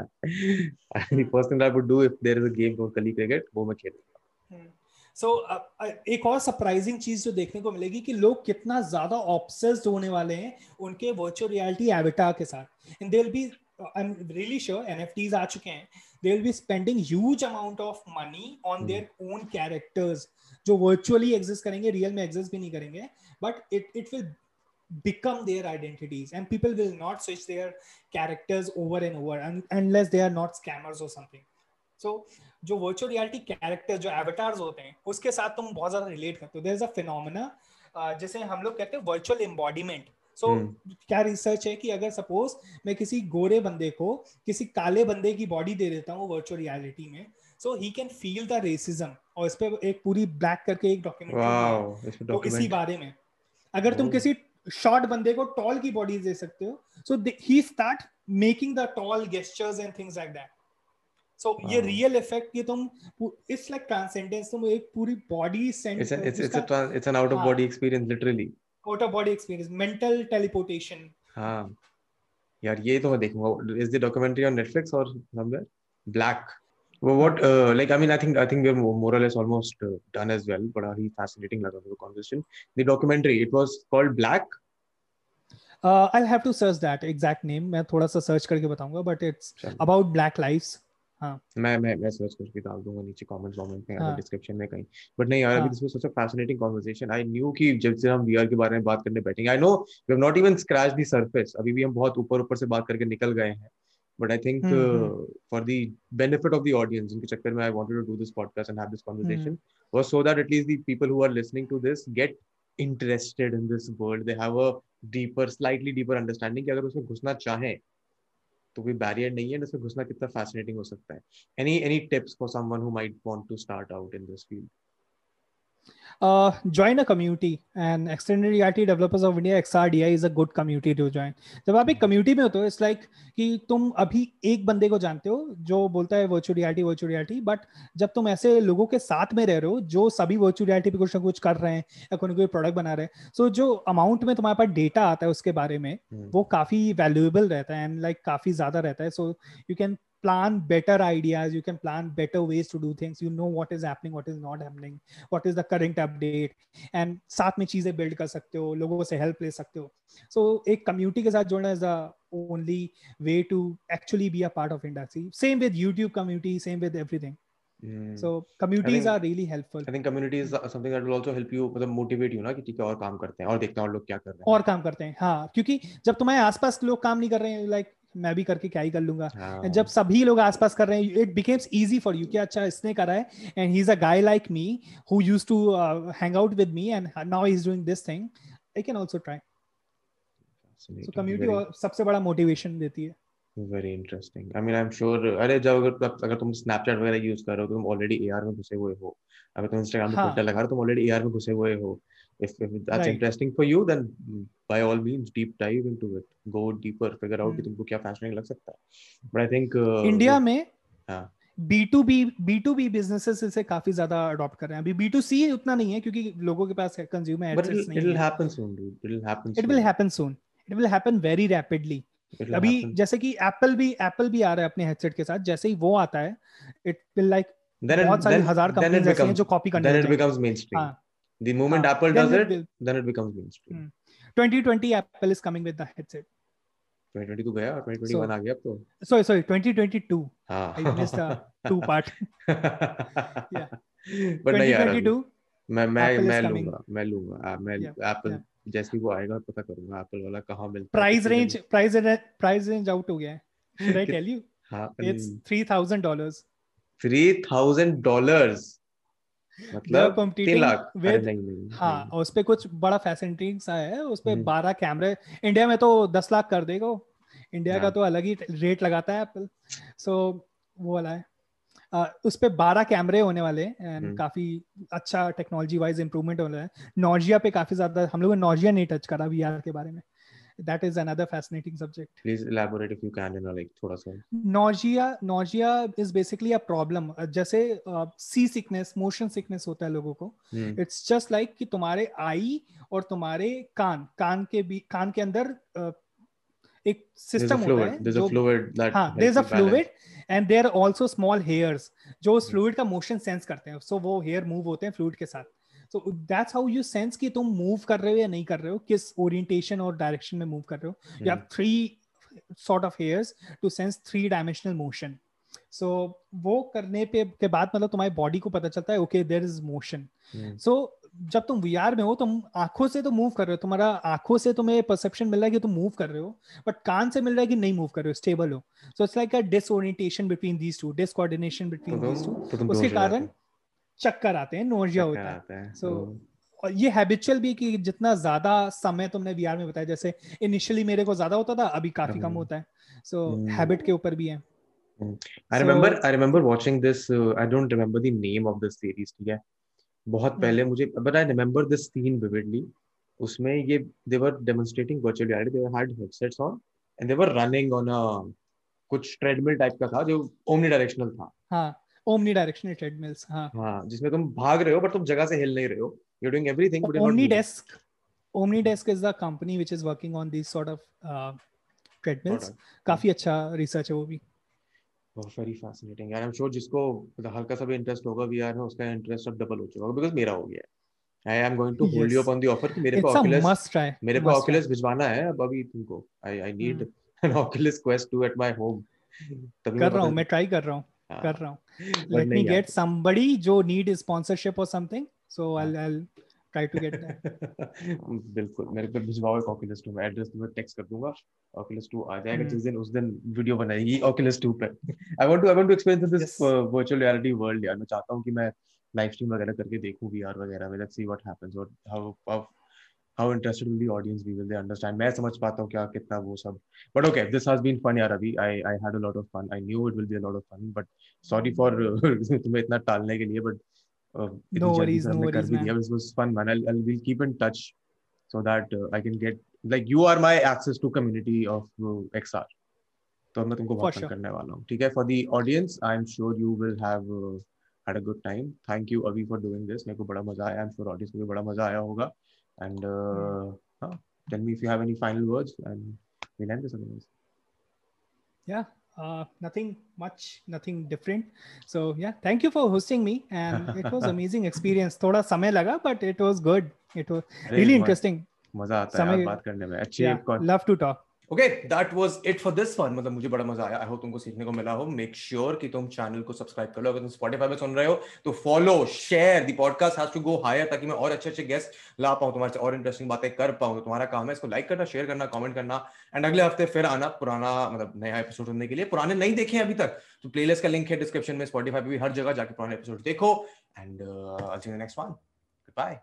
hmm. first thing I would do if there is a game गली क्रिकेट वो मैं खेलूँगा सो so, एक और सरप्राइजिंग चीज़ जो देखने को मिलेगी कि लोग कितना ज़्यादा ऑब्सेस्ड होने वाले हैं उनके वर्चुअल रियलिटी एविटार के साथ। And they will be I am really sure NFTs आ चुके हैं। They will be spending huge amount of money on. Their own characters जो वर्चुअली एग्जिस्ट करेंगे रियल में एग्जिस्ट भी नहीं करेंगे but it it will become their identities and people will not switch their characters over and over un- unless they are not scammers or something so जो virtual reality character जो avatars होते हैं उसके साथ तुम बहुत ज़्यादा रिलेट करते हो। देयर इज़ अ फिनोमेना जैसे हम लोग कहते हैं वर्चुअल एम्बॉडीमेंट सो। क्या रिसर्च है कि अगर सपोज़ मैं किसी गोरे बंदे को किसी काले बंदे की बॉडी दे देता हूँ वर्चुअल रियलिटी में so he can feel the racism और इस पे एक पूरी ब्लैक करके एक इसमें तो इसी बारे में। अगर तुम Oh. किसी शॉर्ट बंदे को टॉल की बॉडी दे सकते हो so he start making the tall gestures and things like that so ये रियल इफ़ेक्ट ये तुम इट्स लाइक ट्रांसेंडेंस तुम एक पूरी body sense it's it's it's it's an out of body experience literally out of body experience mental teleportation हाँ यार ये तो मैं देखूँगा is the documentary on Netflix और somewhere black well, what uh, like i mean i think i think we're more or less almost uh, done as well but uh, fascinating like the conversation the documentary it was called black uh, i'll have to search that exact name मैं थोड़ा सा search करके बताऊँगा but it's about black lives हाँ। मैं मैं मैं search करके डाल दूँगा नीचे कमेंट्स वमेंट में हाँ. डिस्क्रिप्शन में कहीं। बट नहीं यार अभी this was such a fascinating conversation I knew कि जब से हम वीआर के बारे में बात करने बैठेंगे I know we have not even scratch the surface अभी भी हम बहुत ऊपर ऊपर से बात करके निकल गए हैं। But I think for the benefit of the audience इनके चक्कर में I wanted to do this podcast and have this conversation was so that at least the people who are listening to this get interested in this world they have a deeper slightly deeper understanding कि अगर उसमें घुसना चाहें तो कोई barrier नहीं है इसमें घुसना कितना फैसिनेटिंग हो सकता है। Any any tips for someone who might want to start out in this field uh, join a community and extended reality developers of india xrdi is a good community to join जब आप एक community में होते हो it's like like कि तुम अभी एक बंदे को जानते हो जो बोलता है virtual reality virtual reality but जब तुम ऐसे लोगों के साथ में रह रहे हो जो सभी वर्चुअल रियलिटी पे कुछ ना कुछ कर रहे हैं या कोई ना कोई प्रोडक्ट बना रहे हैं सो so, जो अमाउंट में तुम्हारे पास डेटा आता है उसके बारे में hmm. वो काफ़ी वैल्यूएबल रहता है एंड लाइक like, काफ़ी ज़्यादा रहता है so you can plan better ideas you can plan better ways to do things you know what is happening what is not happening what is the current update and साथ में चीज़ें build कर सकते हो लोगों से help ले सकते हो so एक community के साथ जोड़ना is the only way to actually be a part of industry same with YouTube community same with everything Mm. So communities think, are really helpful. I think communities are something that will also help you मतलब motivate you ना कि ठीक है और काम करते हैं और देखते हैं और लोग क्या कर रहे हैं और काम करते हैं हाँ क्योंकि जब तुम्हारे आसपास लोग काम नहीं कर रहे हैं लाइक मैं भी करके क्या ही कर लूँगा। हाँ. जब सभी लोग आसपास कर रहे हैं it becomes easy for you कि अच्छा इसने करा है and he is a guy like me who used to hang out with me and now he is doing this thing I can also try so community सबसे बड़ा motivation देती है। Very interesting I mean I am sure अरे जब अगर अगर तुम Snapchat वगैरह यूज़ कर रहे हो तो तुम ऑलरेडी एआर में घुसे हुए हो। अगर तुम इंस्टाग्राम पे फ़िल्टर लगा रहे हो तुम ऑलरेडी एआर में घुसे हुए हो। If, if that's right. interesting for you then by all means deep dive into it go deeper figure out कि तुमको क्या fascinating लग सकता है but I think uh, India में हाँ B2B B2B businesses इसे काफ़ी ज़्यादा अडॉप्ट कर रहे हैं अभी B2C उतना नहीं है क्योंकि लोगों के पास कंज्यूमर एड्रेस नहीं है it will happen soon dude it will happen soon. it will happen soon it will happen very rapidly अभी जैसे कि एप्पल भी एप्पल भी आ रहा है अपने हेडसेट के साथ जैसे ही वो आता है इट विल लाइक बहुत सारी हज़ार कंपनीज़ हैं जो कॉपी करने then it becomes mainstream The moment uh, Apple does it, it then it becomes mainstream. 2020 Apple is coming with the headset. 2020 तो गया और 2021 so, आ गया अब तो। Sorry sorry 2022 I missed the two part या बट नहीं यार मैं मैं मैं लूँगा मैं लूँगा। मैं एप्पल जैसे वो आएगा तो पता करूँगा एप्पल वाला कहाँ मिलता price range price price range out हो गया है। शुड आई टेल यू हाँ इट्स $3000 $3000 मतलब तीन लाख विद हाँ उस पे कुछ बड़ा फैसिनेटिंग सा है उस पे हम्म। बारह कैमरे इंडिया में तो दस लाख कर देगा इंडिया का हाँ। तो अलग ही रेट लगाता है एप्पल सो वो वाला है। Uh, उस पे बारह कैमरे होने वाले एंड हम्म। काफ़ी अच्छा टेक्नोलॉजी वाइज इंप्रूवमेंट होने वाला है। नॉर्जिया पे काफ़ी ज़्यादा हम लोग ने नॉर्जिया नहीं टच करा वीआर के बारे में। That is another fascinating subject please elaborate if you can in a like thoda sa nausea nausea is basically a problem जैसे सी सिकनेस मोशन सिकनेस होता है लोगों को इट्स जस्ट लाइक कि तुम्हारे आई और तुम्हारे कान कान के भी कान के अंदर एक सिस्टम होता है जो fluid that हाँ there's a fluid and there are also small hairs जो उस फ्लूइड का मोशन सेंस करते हैं सो so वो हेयर मूव होते हैं फ्लूइड के साथ so that's how you sense कि तुम मूव कर रहे हो या नहीं कर रहे हो किस ओरिएंटेशन और डायरेक्शन में मूव कर रहे हो। You have three sort of hairs to sense three dimensional motion so वो करने पे के बाद मतलब तुम्हारी बॉडी को पता चलता है okay there is motion so जब तुम वीआर में हो तुम आँखों से तो मूव कर रहे हो तुम्हारा आँखों से तुम्हें परसेप्शन मिल रहा है कि तुम मूव कर रहे हो बट कान से मिल रहा है कि नहीं मूव कर रहे हो स्टेबल हो। So it's like a disorientation between these two discoordination between these two उसके कारण चक्कर आते हैं नोजिया होता है सो और ये हैबिचुअल भी कि जितना ज़्यादा समय तुमने वीआर में बताया जैसे इनिशियली मेरे को ज़्यादा होता था अभी काफ़ी कम होता है सो हैबिट के ऊपर भी है I remember I remember watching this uh, I don't remember the name of this series ठीक है बहुत पहले मुझे but I remember this scene vividly उसमें ये they were demonstrating virtual reality they had headsets on and they were running on a कुछ treadmill type का था जो ओमनी डायरेक्शनल था हाँ ओमनी डायरेक्शनल ट्रेडमिल्स हाँ। हाँ जिसमें तुम भाग रहे हो बट तुम जगह से हिल नहीं रहे हो। You doing everything but Omnideck Omnideck is the company which is working on this sort of treadmills काफ़ी अच्छा रिसर्च है वो भी। Very fascinating I am sure जिसको हल्का सा भी इंटरेस्ट होगा वीआर में उसका इंटरेस्ट अब डबल हो चुका होगा बिकॉज़ मेरा हो गया है। I am going to hold you on the offer कि मेरे को ऑक्यूलस मेरे को ऑक्यूलस भिजवाना है अब अभी तुमको। I I need an Oculus Quest 2 at my home कर रहा हूँ मैं ट्राई कर रहा हाँ। कर रहा हूँ। लेट मी गेट समबडी जो नीड स्पॉन्सरशिप और something so I I try to get बिल्कुल मेरे को भिजवाओ एक ओculus 2 मैं एड्रेस तुम्हें टेक्स्ट कर दूँगा। Oculus 2 आ जाएगा जिस दिन उस दिन वीडियो बनाएगी oculus 2 पे। I want to I want to experience this virtual reality world यार। मैं चाहता हूँ कि मैं लाइव स्ट्रीम वगैरह करके देखूँ वीआर वगैरह में। लेट्स सी व्हाट हैपेंस और how how how interested will the audience be will they understand मैं समझ पाता हूँ क्या कितना वो सब। But okay this has been fun यार अभी। I I had a lot of fun I knew it will be a lot of fun but sorry for तुम्हें इतना टालने के लिए but uh, no worries no worries man. This was fun man. I'll, I'll we'll keep in touch so that uh, I can get like you are my access to community of uh, XR तो मैं तुमको बहुत करने वाला हूँ। ठीक है? For the audience I am sure you will have had a good time. Thank you avi for doing this. मेरे को बड़ा मज़ा आया। I'm sure audience को भी बड़ा मज़ा आया होगा। and uh, huh, tell me if you have any final words and we'll end this otherwise yeah uh, nothing much, nothing different. So yeah, thank you for hosting me, and it was amazing experience. थोड़ा समय लगा, but it was good. It was really interesting. मजा आता है बात करने में अच्छे love to talk. Okay that was it for this one मतलब मुझे बड़ा मज़ा आया। आई होप तुमको सीखने को मिला हो। मेक श्योर sure कि तुम चैनल को सब्सक्राइब कर लो। अगर तुम स्पॉटिफाई पे सुन रहे हो तो follow share the podcast has to go higher ताकि मैं और अच्छे अच्छे गेस्ट ला पाऊँ, तुम्हारे से और इंटरेस्टिंग बातें कर पाऊँ। तो तुम्हारा काम है इसको लाइक करना शेयर करना कमेंट करना। एंड अगले हफ़्ते फिर आना पुराना मतलब नया एपिसोड सुनने के लिए। पुराने नहीं देखे अभी तक। तो प्लेलिस्ट का लिंक है डिस्क्रिप्शन में। स्पॉटिफाई पे भी हर जगह जाके पुराने एपिसोड देखो। And next one bye